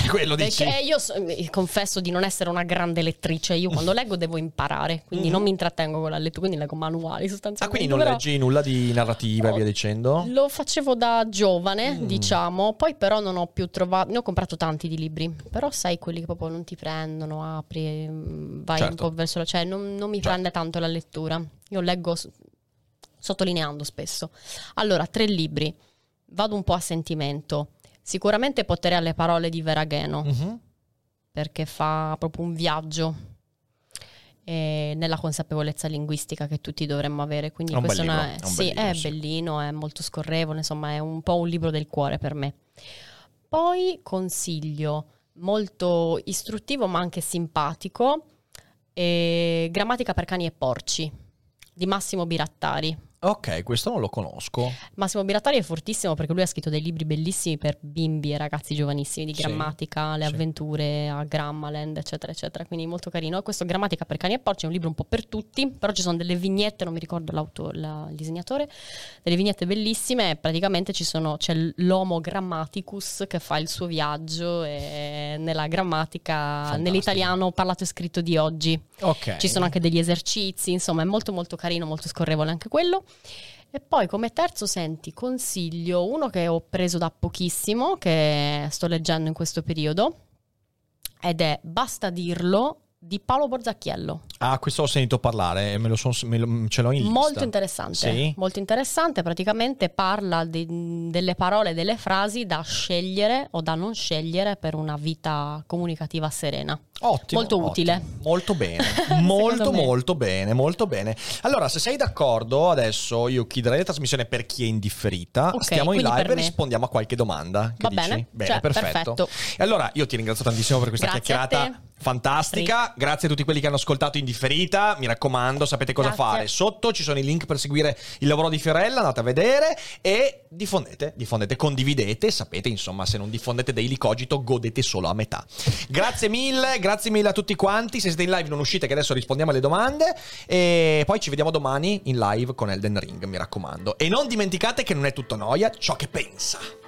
Quello dici... Perché io so- mi- confesso di non essere una grande lettrice, io quando leggo devo imparare, quindi Mhm. non mi intrattengo con la lettura, quindi leggo manuali Ah, sostanzialmente. quindi non però leggi nulla di narrativa e Oh, via dicendo? Lo facevo da giovane, Mm. diciamo, poi però non ho più trovato, ne ho comprato tanti di libri, però sai quelli che proprio non ti prendono, apri, mm, vai Certo. un po' verso la... cioè non, non mi Certo. prende tanto la lettura, io leggo sottolineando spesso. Allora, tre libri, vado un po' a sentimento, sicuramente Potere alle parole di Veragheno. Mhm. perché fa proprio un viaggio nella consapevolezza linguistica che tutti dovremmo avere. Quindi È un questo libro, una- è un sì, libro, è sì. bellino, è molto scorrevole, insomma è un po' un libro del cuore per me. Poi consiglio molto istruttivo ma anche simpatico eh, Grammatica per cani e porci di Massimo Birattari. Ok, questo non lo conosco. Massimo Biratari è fortissimo perché lui ha scritto dei libri bellissimi per bimbi e ragazzi giovanissimi di Sì, grammatica, le sì. avventure a Grammaland, eccetera, eccetera. Quindi molto carino. E questo Grammatica per cani e porci è un libro un po' per tutti, però ci sono delle vignette, non mi ricordo l'auto- la- il disegnatore, delle vignette bellissime. Praticamente ci sono, c'è l'Homo Grammaticus che fa il suo viaggio e nella grammatica, Fantastico. nell'italiano parlato e scritto di oggi. Ok. Ci sono anche degli esercizi, insomma è molto molto carino, molto scorrevole anche quello. E poi come terzo, senti, consiglio uno che ho preso da pochissimo, che sto leggendo in questo periodo, ed è Basta dirlo di Paolo Borzacchiello. Ah, questo ho sentito parlare, me lo son- me lo- ce l'ho in lista. Molto interessante, Sì? molto interessante, praticamente parla di- delle parole, delle frasi da scegliere o da non scegliere per una vita comunicativa serena. Ottimo. Molto ottimo. utile. Molto bene. Molto, me. molto bene, molto bene. Allora, se sei d'accordo, adesso io chiuderei la trasmissione per chi è indifferita. Ok, Stiamo in live e rispondiamo a qualche domanda. Va dici? bene, Bene, cioè, perfetto. perfetto. E allora, io ti ringrazio tantissimo per questa Grazie chiacchierata. Fantastica, grazie a tutti quelli che hanno ascoltato in differita. Mi raccomando, sapete cosa Grazie. fare. Sotto ci sono i link per seguire il lavoro di Fiorella, andate a vedere e diffondete, diffondete, condividete. Sapete, insomma, se non diffondete Daily Cogito, godete solo a metà. Grazie mille, grazie mille a tutti quanti. Se siete in live non uscite che adesso rispondiamo alle domande e poi ci vediamo domani in live con Elden Ring, mi raccomando. E non dimenticate che non è tutto noia ciò che pensa.